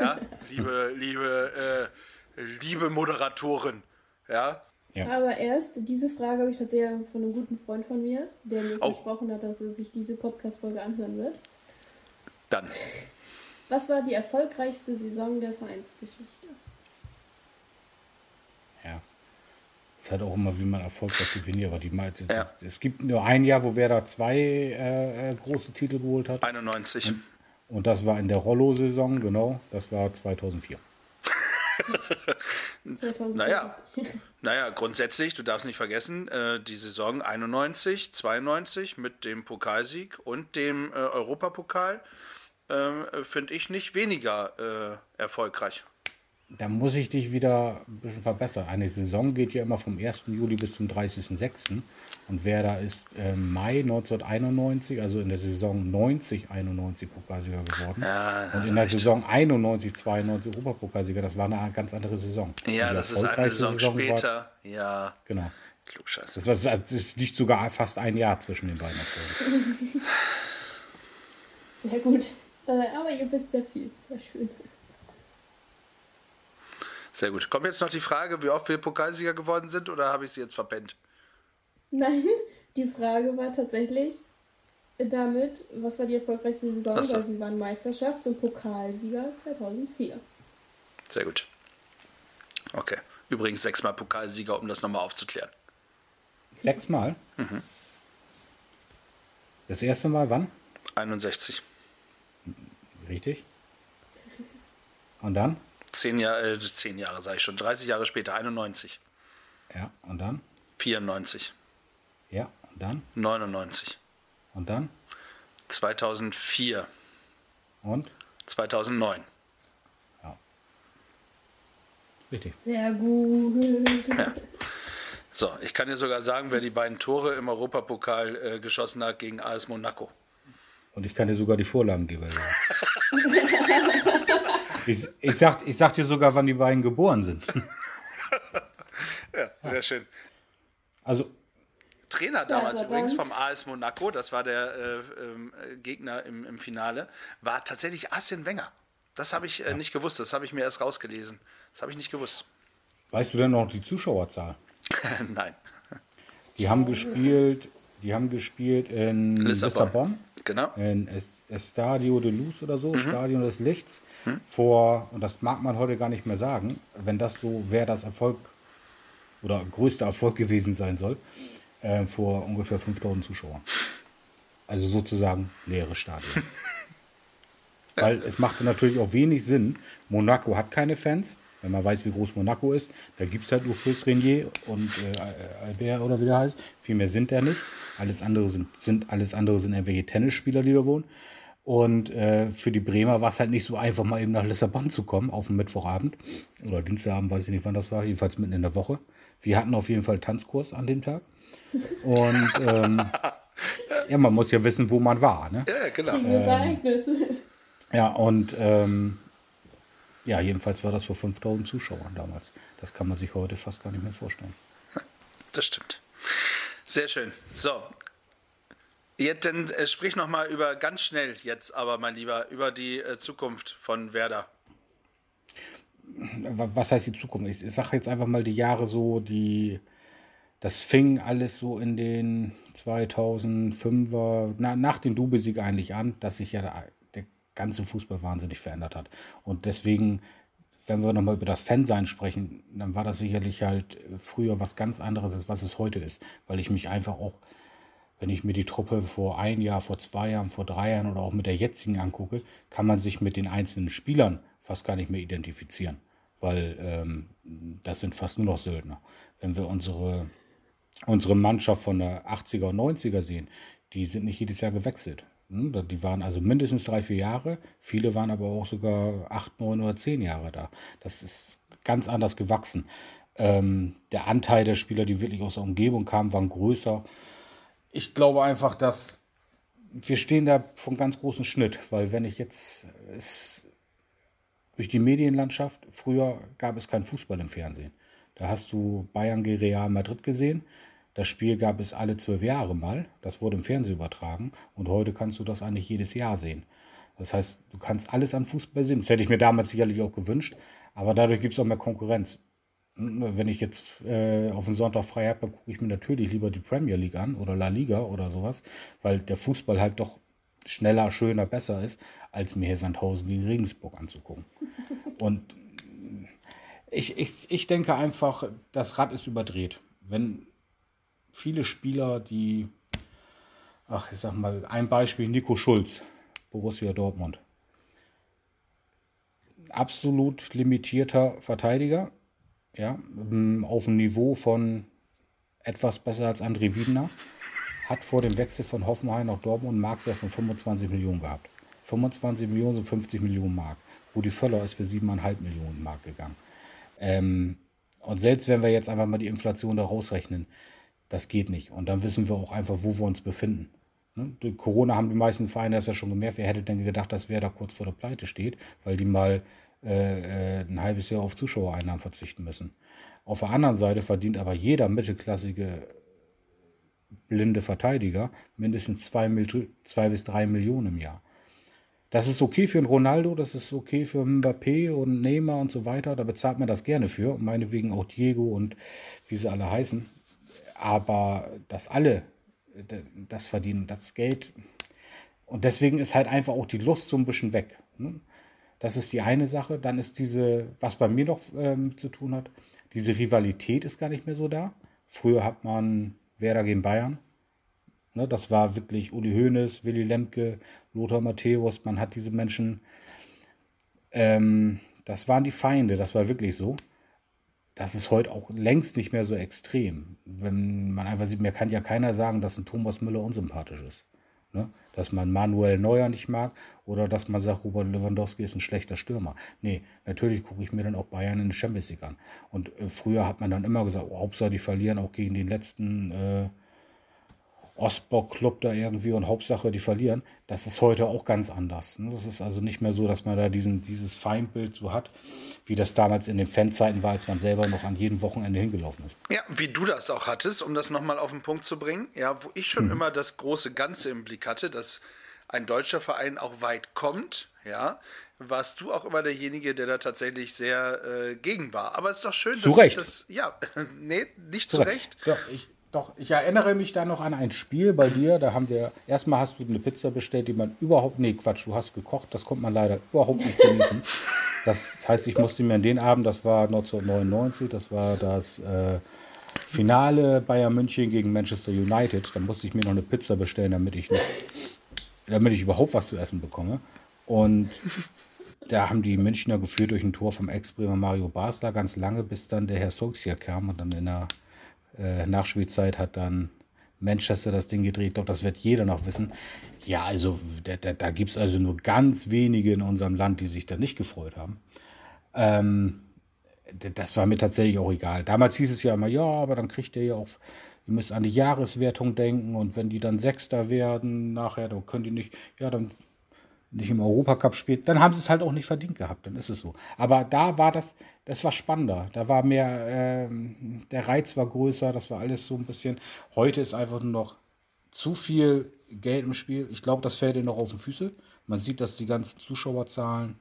Ja, liebe, liebe, äh, liebe Moderatorin. Ja, Ja. Aber erst, diese Frage habe ich tatsächlich von einem guten Freund von mir, der mir Oh. versprochen hat, dass er sich diese Podcast-Folge anhören wird. dann. Was war die erfolgreichste Saison der Vereinsgeschichte? Ja. Ist halt auch immer, wie man erfolgreich definiert. Aber die, es, Ja. es gibt nur ein Jahr, wo Werder zwei äh, äh, große Titel geholt hat. 91. Und das war in der Rollo-Saison, genau. Das war 2004. 2000. Naja. Naja, grundsätzlich, du darfst nicht vergessen, äh, die Saison 91, 92 mit dem Pokalsieg und dem äh, Europapokal äh, finde ich nicht weniger äh, erfolgreich. Da muss ich dich wieder ein bisschen verbessern. Eine Saison geht ja immer vom 1. Juli bis zum 30.06. Und Werder ist im Mai 1991, also in der Saison 90-91 Pokalsieger geworden. und in der Saison 91-92 Europapokalsieger. Das war eine ganz andere Saison. Ja, das ist eine Saison war- später. Ja, genau. klugscheiße. Das, war, das ist nicht sogar fast ein Jahr zwischen den beiden Erfolgen. Sehr gut. Äh, Aber ihr wisst sehr viel. Sehr schön. Sehr gut. Kommt jetzt noch die Frage, wie oft wir Pokalsieger geworden sind oder habe ich sie jetzt verpennt? Nein, die Frage war tatsächlich damit, was war die erfolgreichste Saison, so. weil sie waren Meisterschafts- und Pokalsieger 2004. Sehr gut. Okay. Übrigens sechsmal Pokalsieger, um das nochmal aufzuklären. Sechsmal? Das erste Mal wann? 61. Richtig. Und dann? Zehn Jahre, äh, zehn Jahre sage ich schon. 30 Jahre später, 91. Ja, und dann? 94. Ja, und dann? 99. Und dann? 2004. Und? 2009. Richtig. Sehr gut. So, ich kann dir sogar sagen, wer die beiden Tore im Europapokal äh, geschossen hat gegen AS Monaco. Und ich kann dir sogar die Vorlagengeber sagen. ich, ich, sag, ich sag dir sogar, wann die beiden geboren sind. Ja, sehr schön. Also, Trainer damals übrigens vom AS Monaco, das war der äh, äh, Gegner im, im Finale, war tatsächlich Arsene Wenger. Das habe ich äh, nicht gewusst, das habe ich mir erst rausgelesen. Das habe ich nicht gewusst. weißt du denn noch die Zuschauerzahl? Nein. Die haben gespielt, die haben gespielt in Lissabon. Lissabon, Genau. in Es- Estadio de Luz oder so, Stadion des Lichts, vor, und das mag man heute gar nicht mehr sagen, wenn das so, wer das Erfolg oder größter Erfolg gewesen sein soll, äh, vor ungefähr 5000 Zuschauern. Also sozusagen leeres Stadion. Weil es machte natürlich auch wenig Sinn. Monaco hat keine Fans. Wenn man weiß, wie groß Monaco ist, da gibt es halt nur Fürst Renier und äh, Albert oder wie der heißt. Viel mehr sind da nicht. Alles andere sind, sind, alles andere sind irgendwelche Tennisspieler, die da wohnen. Und äh, für die Bremer war es halt nicht so einfach, mal eben nach Lissabon zu kommen, auf dem Mittwochabend. Oder Dienstagabend, weiß ich nicht, wann das war, jedenfalls mitten in der Woche. Wir hatten auf jeden Fall Tanzkurs an dem Tag. Und ähm, ja, man muss ja wissen, wo man war. Ne? Ja, genau. Ereignis. Ja, und ähm, ja, jedenfalls war das vor 5000 Zuschauern damals. Das kann man sich heute fast gar nicht mehr vorstellen. Das stimmt. Sehr schön. So. Jetzt dann äh, sprich noch mal über ganz schnell jetzt, aber mein Lieber, über die äh, Zukunft von Werder. Wa- Was heißt die Zukunft? Ich, ich sage jetzt einfach mal die Jahre so, die das fing alles so in den 2005er, na, nach dem Double-Sieg eigentlich an, dass sich ja der, der ganze Fußball wahnsinnig verändert hat. Und deswegen, wenn wir nochmal über das Fansein sprechen, dann war das sicherlich halt früher was ganz anderes, als was es heute ist. Weil ich mich einfach auch, wenn ich mir die Truppe vor ein Jahr, vor zwei Jahren, vor drei Jahren oder auch mit der jetzigen angucke, kann man sich mit den einzelnen Spielern fast gar nicht mehr identifizieren. Weil ähm, das sind fast nur noch Söldner. Wenn wir unsere unsere Mannschaft von der 80er und 90er sehen, die sind nicht jedes Jahr gewechselt. Hm, Die waren also mindestens drei, vier Jahre. Viele waren aber auch sogar acht, neun oder zehn Jahre da. Das ist ganz anders gewachsen. Ähm, der Anteil der Spieler, die wirklich aus der Umgebung kamen, waren größer. Ich glaube einfach, dass wir stehen da vor einem ganz großen Schnitt, weil wenn ich jetzt es, durch die Medienlandschaft, früher gab es keinen Fußball im Fernsehen. Da hast du Bayern gegen Real Madrid gesehen. Das Spiel gab es alle zwölf Jahre mal. Das wurde im Fernsehen übertragen. Und heute kannst du das eigentlich jedes Jahr sehen. Das heißt, du kannst alles an Fußball sehen. Das hätte ich mir damals sicherlich auch gewünscht. Aber dadurch gibt es auch mehr Konkurrenz. Wenn ich jetzt äh, auf den Sonntag frei habe, dann gucke ich mir natürlich lieber die Premier League an oder La Liga oder sowas, weil der Fußball halt doch schneller, schöner, besser ist, als mir hier Sandhausen gegen Regensburg anzugucken. Und ich, ich, ich denke einfach, das Rad ist überdreht. Wenn viele Spieler, die, ach, ich sag mal, ein Beispiel, Nico Schulz, Borussia Dortmund. Absolut limitierter Verteidiger, ja, auf dem Niveau von etwas besser als André Wiedner hat vor dem Wechsel von Hoffenheim nach Dortmund einen Marktwert von 25 Millionen gehabt. 25 Millionen sind 50 Millionen Mark. Rudi Völler ist für 7,5 Millionen Mark gegangen. Ähm, und selbst wenn wir jetzt einfach mal die Inflation da rausrechnen, das geht nicht. Und dann wissen wir auch einfach, wo wir uns befinden. Ne? Durch Corona haben die meisten Vereine das ja schon gemerkt. Wer hätte denn gedacht, dass wer da kurz vor der Pleite steht, weil die mal äh, äh ein halbes Jahr auf Zuschauereinnahmen verzichten müssen. Auf der anderen Seite verdient aber jeder mittelklassige blinde Verteidiger mindestens zwei, zwei bis drei Millionen im Jahr. Das ist okay für einen Ronaldo, das ist okay für Mbappé und Neymar und so weiter. Da bezahlt man das gerne für. Meinetwegen auch Diego und wie sie alle heißen. Aber dass alle das verdienen, das Geld. Und deswegen ist halt einfach auch die Lust so ein bisschen weg. Das ist die eine Sache. Dann ist diese, was bei mir noch ähm, zu tun hat, diese Rivalität ist gar nicht mehr so da. Früher hat man Werder gegen Bayern. Ne, das war wirklich Uli Hoeneß, Willy Lemke, Lothar Matthäus. Man hat diese Menschen, ähm, das waren die Feinde, das war wirklich so. Das ist heute auch längst nicht mehr so extrem. Wenn man einfach sieht, mir kann ja keiner sagen, dass ein Thomas Müller unsympathisch ist. Ne? Dass man Manuel Neuer nicht mag oder dass man sagt, Robert Lewandowski ist ein schlechter Stürmer. Nee, natürlich gucke ich mir dann auch Bayern in der Champions League an. Und äh, früher hat man dann immer gesagt, oh, Hauptsache die verlieren auch gegen den letzten äh, Ostblock-Club da irgendwie und Hauptsache die verlieren. Das ist heute auch ganz anders. Ne? Das ist also nicht mehr so, dass man da diesen, dieses Feindbild so hat, wie das damals in den Fanzeiten war, als man selber noch an jedem Wochenende hingelaufen ist. Ja, wie du das auch hattest, um das nochmal auf den Punkt zu bringen. Ja, wo ich schon mhm. immer das große Ganze im Blick hatte, dass ein deutscher Verein auch weit kommt, ja, warst du auch immer derjenige, der da tatsächlich sehr äh, gegen war. Aber es ist doch schön, zu dass Recht. das. Ja, nee, nicht zu, zu Recht. Recht. Doch, ich, doch, ich erinnere mich da noch an ein Spiel bei dir. Da haben wir, erstmal hast du eine Pizza bestellt, die man überhaupt, nee, Quatsch, du hast gekocht, das konnte man leider überhaupt nicht genießen. Das heißt, ich musste mir an den Abend, das war 1999, das war das äh, Finale Bayern München gegen Manchester United. Da musste ich mir noch eine Pizza bestellen, damit ich, nicht, damit ich überhaupt was zu essen bekomme. Und da haben die Münchner geführt durch ein Tor vom Ex-Bremer Mario Basler ganz lange, bis dann der Herr Solskjaer kam und dann in der äh, Nachspielzeit hat dann Manchester das Ding gedreht. Ich glaube, das wird jeder noch wissen. Ja, also da, da, da gibt es also nur ganz wenige in unserem Land, die sich da nicht gefreut haben. Ähm, das war mir tatsächlich auch egal. Damals hieß es ja immer, ja, aber dann kriegt ihr ja auch, ihr müsst an die Jahreswertung denken und wenn die dann Sechster werden nachher, dann könnt ihr nicht, ja, dann nicht im Europacup spielt, dann haben sie es halt auch nicht verdient gehabt, dann ist es so. Aber da war das, das war spannender. Da war mehr, äh, der Reiz war größer, das war alles so ein bisschen. Heute ist einfach nur noch zu viel Geld im Spiel. Ich glaube, das fällt ihnen noch auf die Füße. Man sieht, dass die ganzen Zuschauerzahlen,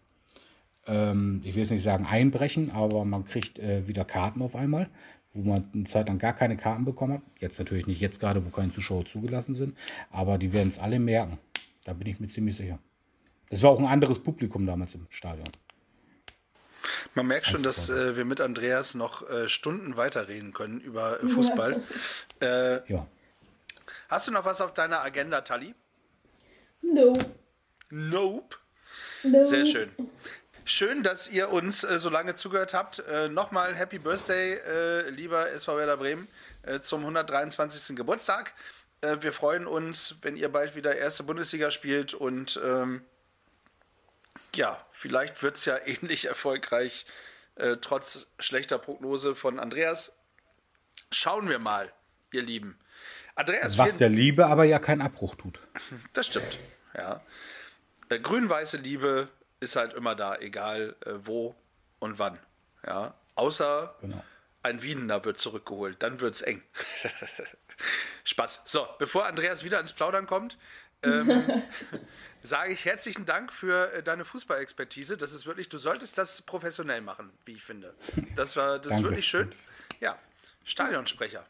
ähm, ich will jetzt nicht sagen einbrechen, aber man kriegt äh, wieder Karten auf einmal, wo man eine Zeit lang gar keine Karten bekommen hat. Jetzt natürlich nicht jetzt gerade, wo keine Zuschauer zugelassen sind, aber die werden es alle merken. Da bin ich mir ziemlich sicher. Es war auch ein anderes Publikum damals im Stadion. Man merkt schon, dass äh, wir mit Andreas noch äh, Stunden weiterreden können über äh, Fußball. Äh, ja. Hast du noch was auf deiner Agenda, Tali? Nope. Nope. nope. Sehr schön. Schön, dass ihr uns äh, so lange zugehört habt. Äh, Nochmal Happy Birthday, lieber SV Werder Bremen, zum 123. Geburtstag. wir freuen uns, wenn ihr bald wieder erste Bundesliga spielt und ähm, ja, vielleicht wird es ja ähnlich erfolgreich, äh, trotz schlechter Prognose von Andreas. Schauen wir mal, ihr Lieben. Andreas, Was der Liebe aber ja keinen Abbruch tut. Das stimmt, ja. Äh, Grün-weiße Liebe ist halt immer da, egal äh, wo und wann. Ja, außer genau. ein Wiener wird zurückgeholt, dann wird es eng. Spaß. So, bevor Andreas wieder ins Plaudern kommt, ähm, sage ich herzlichen Dank für äh, deine Fußballexpertise. Das ist wirklich, du solltest das professionell machen, wie ich finde. Das war, das ist wirklich schön. Ja, Stadionsprecher.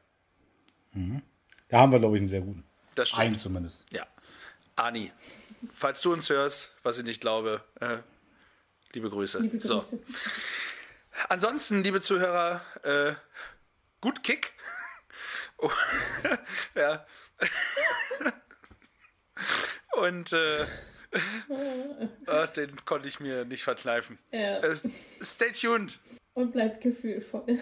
Mhm. Da haben wir, glaube ich, einen sehr guten. Das stimmt. Einen zumindest. Ja. Ani, falls du uns hörst, was ich nicht glaube, äh, liebe Grüße. Liebe Grüße. So. Ansonsten, liebe Zuhörer, äh, gut Kick. Oh, ja. Und äh, ah, den konnte ich mir nicht verkneifen. Ja. Äh, stay tuned. Und bleibt gefühlvoll.